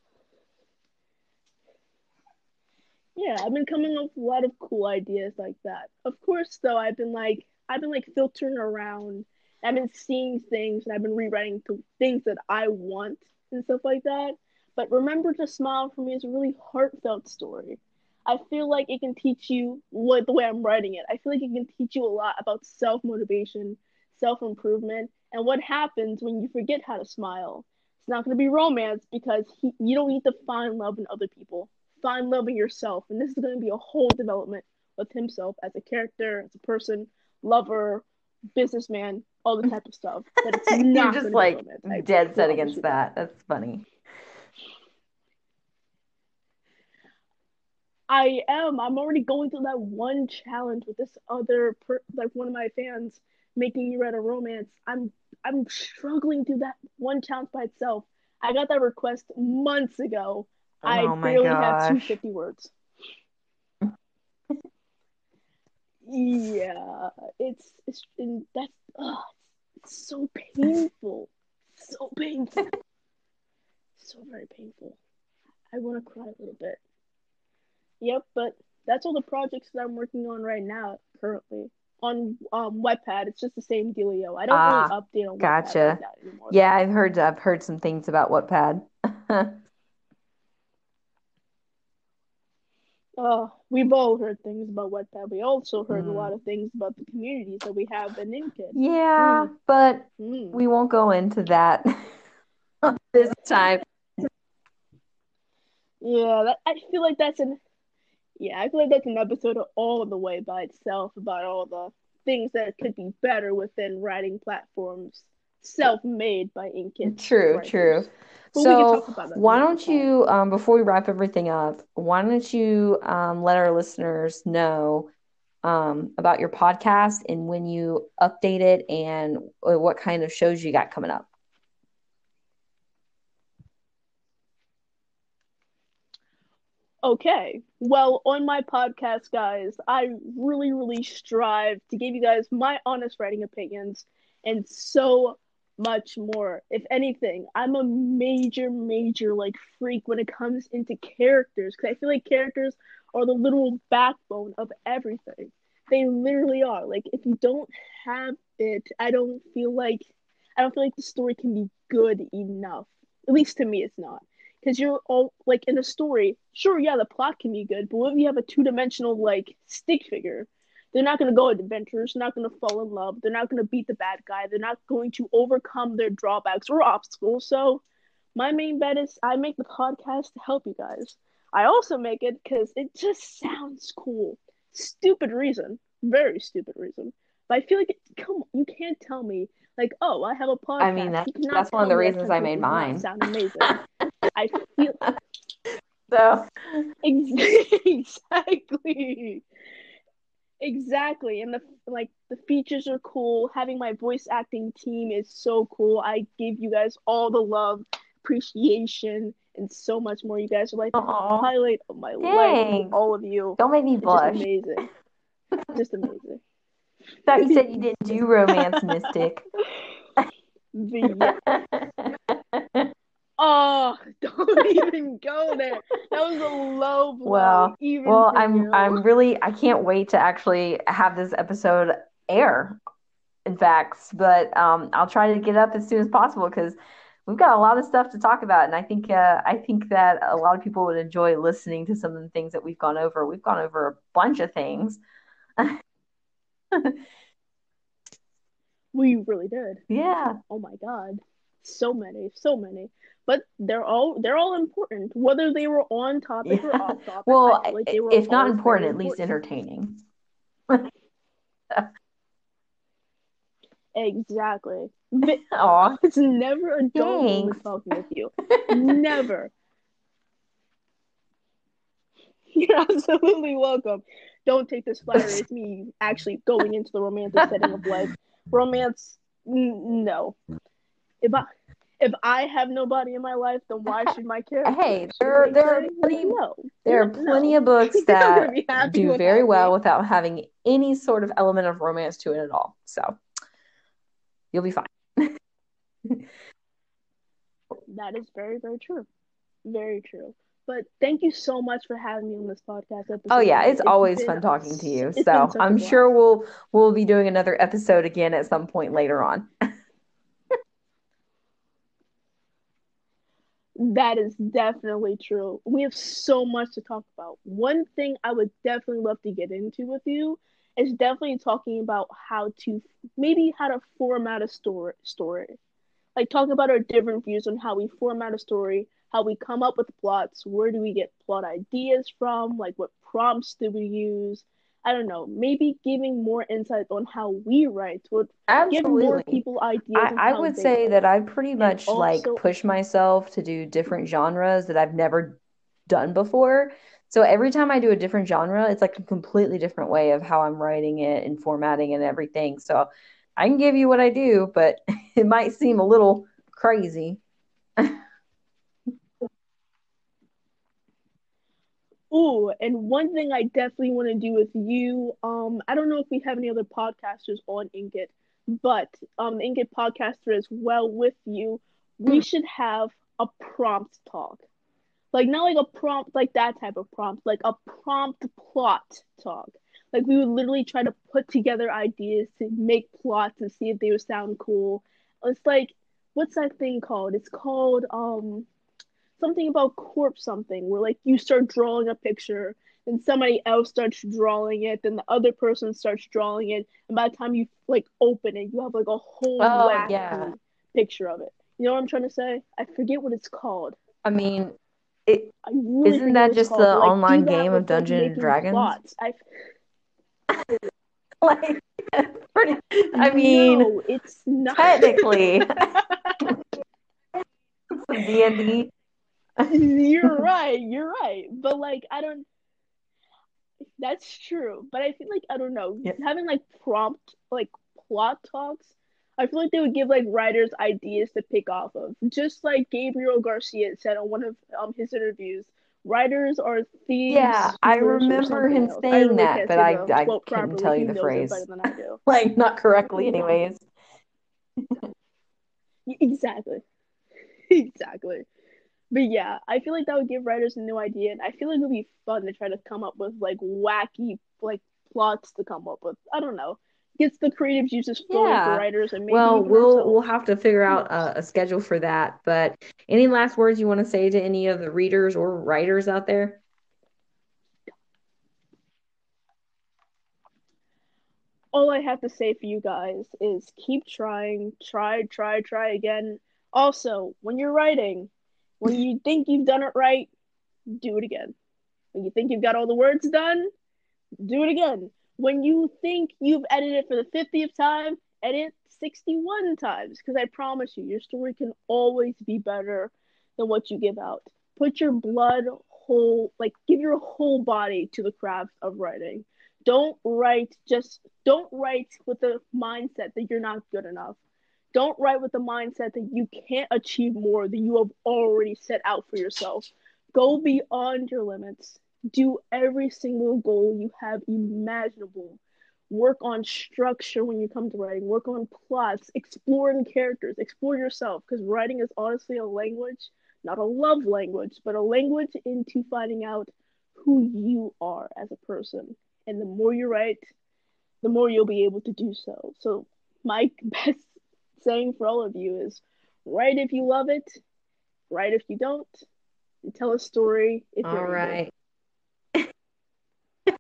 Speaker 2: Yeah, I've been coming up with a lot of cool ideas like that. Of course, though, I've been like I've been like filtering around. I've been seeing things and I've been rewriting things that I want and stuff like that. But remember to smile for me is a really heartfelt story. I feel like it can teach you what the way I'm writing it. I feel like it can teach you a lot about self motivation, self improvement, and what happens when you forget how to smile. It's not going to be romance because he, you don't need to find love in other people. Find love in yourself, and this is going to be a whole development with himself as a character, as a person, lover, businessman, all the type of stuff. But it's
Speaker 1: You're
Speaker 2: not
Speaker 1: just
Speaker 2: going to be
Speaker 1: like. Dead set against that.
Speaker 2: that.
Speaker 1: That's funny.
Speaker 2: I am. I'm already going through that one challenge with this other per like one of my fans making me write a romance. I'm I'm struggling through that one challenge by itself. I got that request months ago. I
Speaker 1: Oh my
Speaker 2: barely have
Speaker 1: gosh.
Speaker 2: 250 words. Yeah, it's it's that's ugh, it's so painful. So painful. So very painful. I want to cry a little bit. Yep, but that's all the projects that I'm working on right now currently. On um Wattpad, it's just the same dealio. I don't really
Speaker 1: Ah,
Speaker 2: update on like
Speaker 1: gotcha.
Speaker 2: that anymore.
Speaker 1: Yeah, I've heard I've heard some things about Wattpad.
Speaker 2: Uh, we've all heard things about Wattpad. We also heard a
Speaker 1: Mm.
Speaker 2: lot of things about the communities that we have been in Inkitt.
Speaker 1: Yeah,
Speaker 2: Mm,
Speaker 1: but
Speaker 2: mm.
Speaker 1: we won't go into that this time.
Speaker 2: Yeah, that, I feel like that's an yeah, I feel like that's an episode all the way by itself about all the things that could be better within writing platforms self-made by Inkitt.
Speaker 1: True,
Speaker 2: writers.
Speaker 1: true.
Speaker 2: But
Speaker 1: So
Speaker 2: talk about that
Speaker 1: why don't you, um, before we wrap everything up, why don't you um, let our listeners know um, about your podcast and when you update it and uh, what kind of shows you got coming up?
Speaker 2: Okay. Well, on my podcast, guys, I really, really strive to give you guys my honest writing opinions and so much more. If anything, I'm a major, major like freak when it comes into characters because I feel like characters are the literal backbone of everything. They literally are. Like if you don't have it, I don't feel like I don't feel like the story can be good enough. At least to me, it's not because you're all like in a story. Sure, yeah, the plot can be good, but what if you have a two-dimensional like stick figure? They're not gonna go on adventures. They're not gonna fall in love. They're not gonna beat the bad guy. They're not going to overcome their drawbacks or obstacles. So, my main bet is I make the podcast to help you guys. I also make it because it just sounds cool. Stupid reason, very stupid reason. But I feel like it, come, on, you can't tell me like, oh, I have a podcast.
Speaker 1: I mean, that, that's one of the reasons I made mine.
Speaker 2: Sound amazing. I feel
Speaker 1: So,
Speaker 2: exactly. Exactly. And the like the features are cool. Having my voice acting team is so cool. I give you guys all the love, appreciation, and so much more. You guys are like the highlight of my life. All of you.
Speaker 1: Don't make me
Speaker 2: It's just
Speaker 1: blush.
Speaker 2: amazing. Just amazing.
Speaker 1: Thought you said you didn't do romance, Mystic.
Speaker 2: The oh, don't even go there. That was a low blow,
Speaker 1: Well,
Speaker 2: even
Speaker 1: well, I'm
Speaker 2: you.
Speaker 1: I'm really I can't wait to actually have this episode air. In fact, but um, I'll try to get up as soon as possible because we've got a lot of stuff to talk about, and I think uh, I think that a lot of people would enjoy listening to some of the things that we've gone over. We've gone over a bunch of things.
Speaker 2: We really did.
Speaker 1: Yeah.
Speaker 2: Oh my god. So many, so many. But they're all they're all important. Whether they were on topic or off topic,
Speaker 1: Well,
Speaker 2: like
Speaker 1: if not important, at least
Speaker 2: important.
Speaker 1: entertaining.
Speaker 2: Exactly.
Speaker 1: Aw,
Speaker 2: it's never a dull moment talking with you. Never. You're absolutely welcome. Don't take this flattery as me actually going into the romantic setting of life. Romance, n- no. If I if I have nobody in my life, then why should my character?
Speaker 1: Hey, there
Speaker 2: they
Speaker 1: there are plenty
Speaker 2: No.
Speaker 1: there are
Speaker 2: No.
Speaker 1: plenty of books that
Speaker 2: gonna be happy
Speaker 1: do very well
Speaker 2: me.
Speaker 1: without having any sort of element of romance to it at all. So you'll be fine.
Speaker 2: That is very, very true. Very true. But thank you so much for having me on this podcast episode.
Speaker 1: Oh yeah,
Speaker 2: guys.
Speaker 1: it's always
Speaker 2: been
Speaker 1: fun talking to you.
Speaker 2: it's
Speaker 1: So I'm sure we'll we'll be doing another episode again at some point later on.
Speaker 2: That is definitely true. We have so much to talk about. One thing I would definitely love to get into with you is definitely talking about how to maybe how to format a story story. Like talking about our different views on how we format a story, how we come up with plots, where do we get plot ideas from, like what prompts do we use? I don't know. Maybe giving more insight on how we write would give more people ideas
Speaker 1: I, I would say that I pretty much like push myself to do different genres that I've never done before. So every time I do a different genre, it's like a completely different way of how I'm writing it and formatting and everything. So I can give you what I do, but it might seem a little crazy.
Speaker 2: Ooh, and one thing I definitely want to do with you, um, I don't know if we have any other podcasters on Inkitt, but um, Inkitt podcaster as well with you, we
Speaker 1: Mm.
Speaker 2: should have a prompt talk. Like not like a prompt like that type of prompt, like a prompt plot talk. Like we would literally try to put together ideas to make plots and see if they would sound cool. It's like what's that thing called? It's called um something about corpse something where like you start drawing a picture and somebody else starts drawing it then the other person starts drawing it and by the time you like open it you have like a whole
Speaker 1: Oh, yeah.
Speaker 2: picture of it you know what i'm trying to say i forget what it's called
Speaker 1: I mean, it
Speaker 2: i really
Speaker 1: isn't that just
Speaker 2: called,
Speaker 1: the
Speaker 2: like,
Speaker 1: online game of Dungeons and Dragons? like Pretty, I mean,
Speaker 2: no, it's not
Speaker 1: technically, D and D.
Speaker 2: You're right. You're right. But like, I don't. That's true. But I feel like I don't know
Speaker 1: Yeah.
Speaker 2: having like prompt like plot talks. I feel like they would give like writers ideas to pick off of. Just like Gabriel Garcia said on one of um his interviews, writers are thieves.
Speaker 1: Yeah, I remember him
Speaker 2: else.
Speaker 1: saying
Speaker 2: really
Speaker 1: that, but I- I couldn't
Speaker 2: properly.
Speaker 1: tell you
Speaker 2: He
Speaker 1: the phrase.
Speaker 2: better than I do.
Speaker 1: Like not correctly, anyways.
Speaker 2: Exactly. Exactly. But yeah, I feel like that would give writers a new idea, and I feel like it would be fun to try to come up with like wacky like plots to come up with. I don't know. Gets the creative juices flowing
Speaker 1: Yeah.
Speaker 2: for writers and maybe
Speaker 1: Well, we'll
Speaker 2: ourselves.
Speaker 1: we'll have to figure out a, a schedule for that. But any last words you want to say to any of the readers or writers out there?
Speaker 2: all I have to say for you guys is keep trying, try, try, try again. Also, when you're writing, when you think you've done it right, do it again. When you think you've got all the words done, do it again. When you think you've edited for the 50th time, edit 61 times. Because I promise you, your story can always be better than what you give out. Put your blood whole, like, give your whole body to the craft of writing. Don't write just, don't write with the mindset that you're not good enough. Don't write with the mindset that you can't achieve more than you have already set out for yourself. Go beyond your limits. Do every single goal you have imaginable. Work on structure when you come to writing. Work on plots. Explore in characters. Explore yourself because writing is honestly a language, not a love language, but a language into finding out who you are as a person. And the more you write, the more you'll be able to do so. So, my best saying for all of you is write if you love it, write if you don't, and tell a story if
Speaker 1: All
Speaker 2: you're
Speaker 1: right.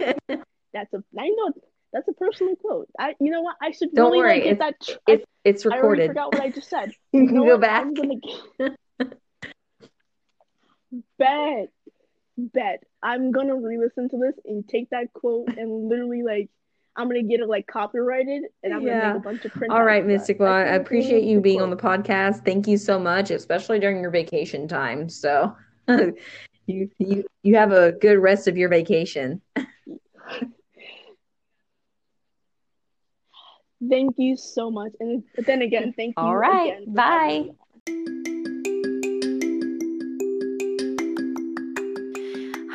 Speaker 2: That's a I know that's a personal quote. I you know what I should
Speaker 1: Don't
Speaker 2: really
Speaker 1: worry,
Speaker 2: get that. tr- I,
Speaker 1: It's it's
Speaker 2: I already forgot what I just said.
Speaker 1: You can
Speaker 2: know
Speaker 1: go back.
Speaker 2: Gonna bet bet I'm gonna re-listen to this and take that quote and literally like I'm gonna get it like copyrighted and I'm gonna
Speaker 1: Yeah.
Speaker 2: make a bunch of print.
Speaker 1: All right,
Speaker 2: of.
Speaker 1: Mystic. Well, I appreciate you being on the podcast. Thank you so much, especially during your vacation time. So you you you have a good rest of your vacation.
Speaker 2: Thank you so much. And then again, thank you
Speaker 1: All right,
Speaker 2: again for
Speaker 1: bye.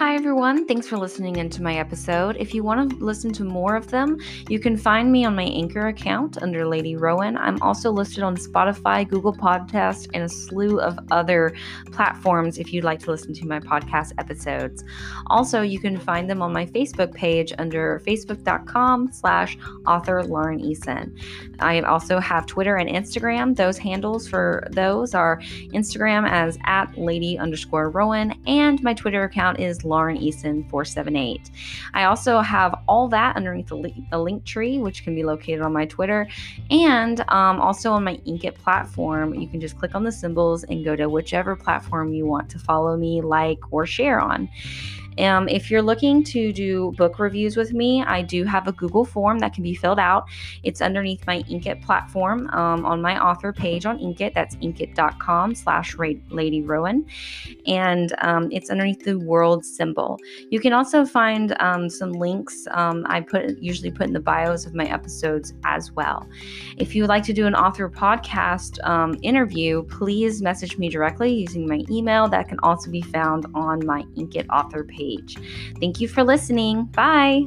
Speaker 1: Hi, everyone. Thanks for listening into my episode. If you want to listen to more of them, you can find me on my Anchor account under Lady Rowan. I'm also listed on Spotify, Google Podcast, and a slew of other platforms if you'd like to listen to my podcast episodes. Also, you can find them on my Facebook page under facebook.com slash author Lauren Eason. I also have Twitter and Instagram. Those handles for those are Instagram as at lady underscore Rowan, and my Twitter account is Lauren Eason 478. I also have all that underneath a, li- Linktree, which can be located on my Twitter, and um, also on my Inkitt platform. You can just click on the symbols and go to whichever platform you want to follow me, like, or share on. Um, if you're looking to do book reviews with me, I do have a Google form that can be filled out. It's underneath my Inkitt platform um, on my author page on Inkitt. That's inkitt.com slash Lady Rowan. And um, it's underneath the world symbol. You can also find um, some links um, I put usually put in the bios of my episodes as well. If you would like to do an author podcast um, interview, please message me directly using my email that can also be found on my Inkitt author page. Thank you for listening. Bye.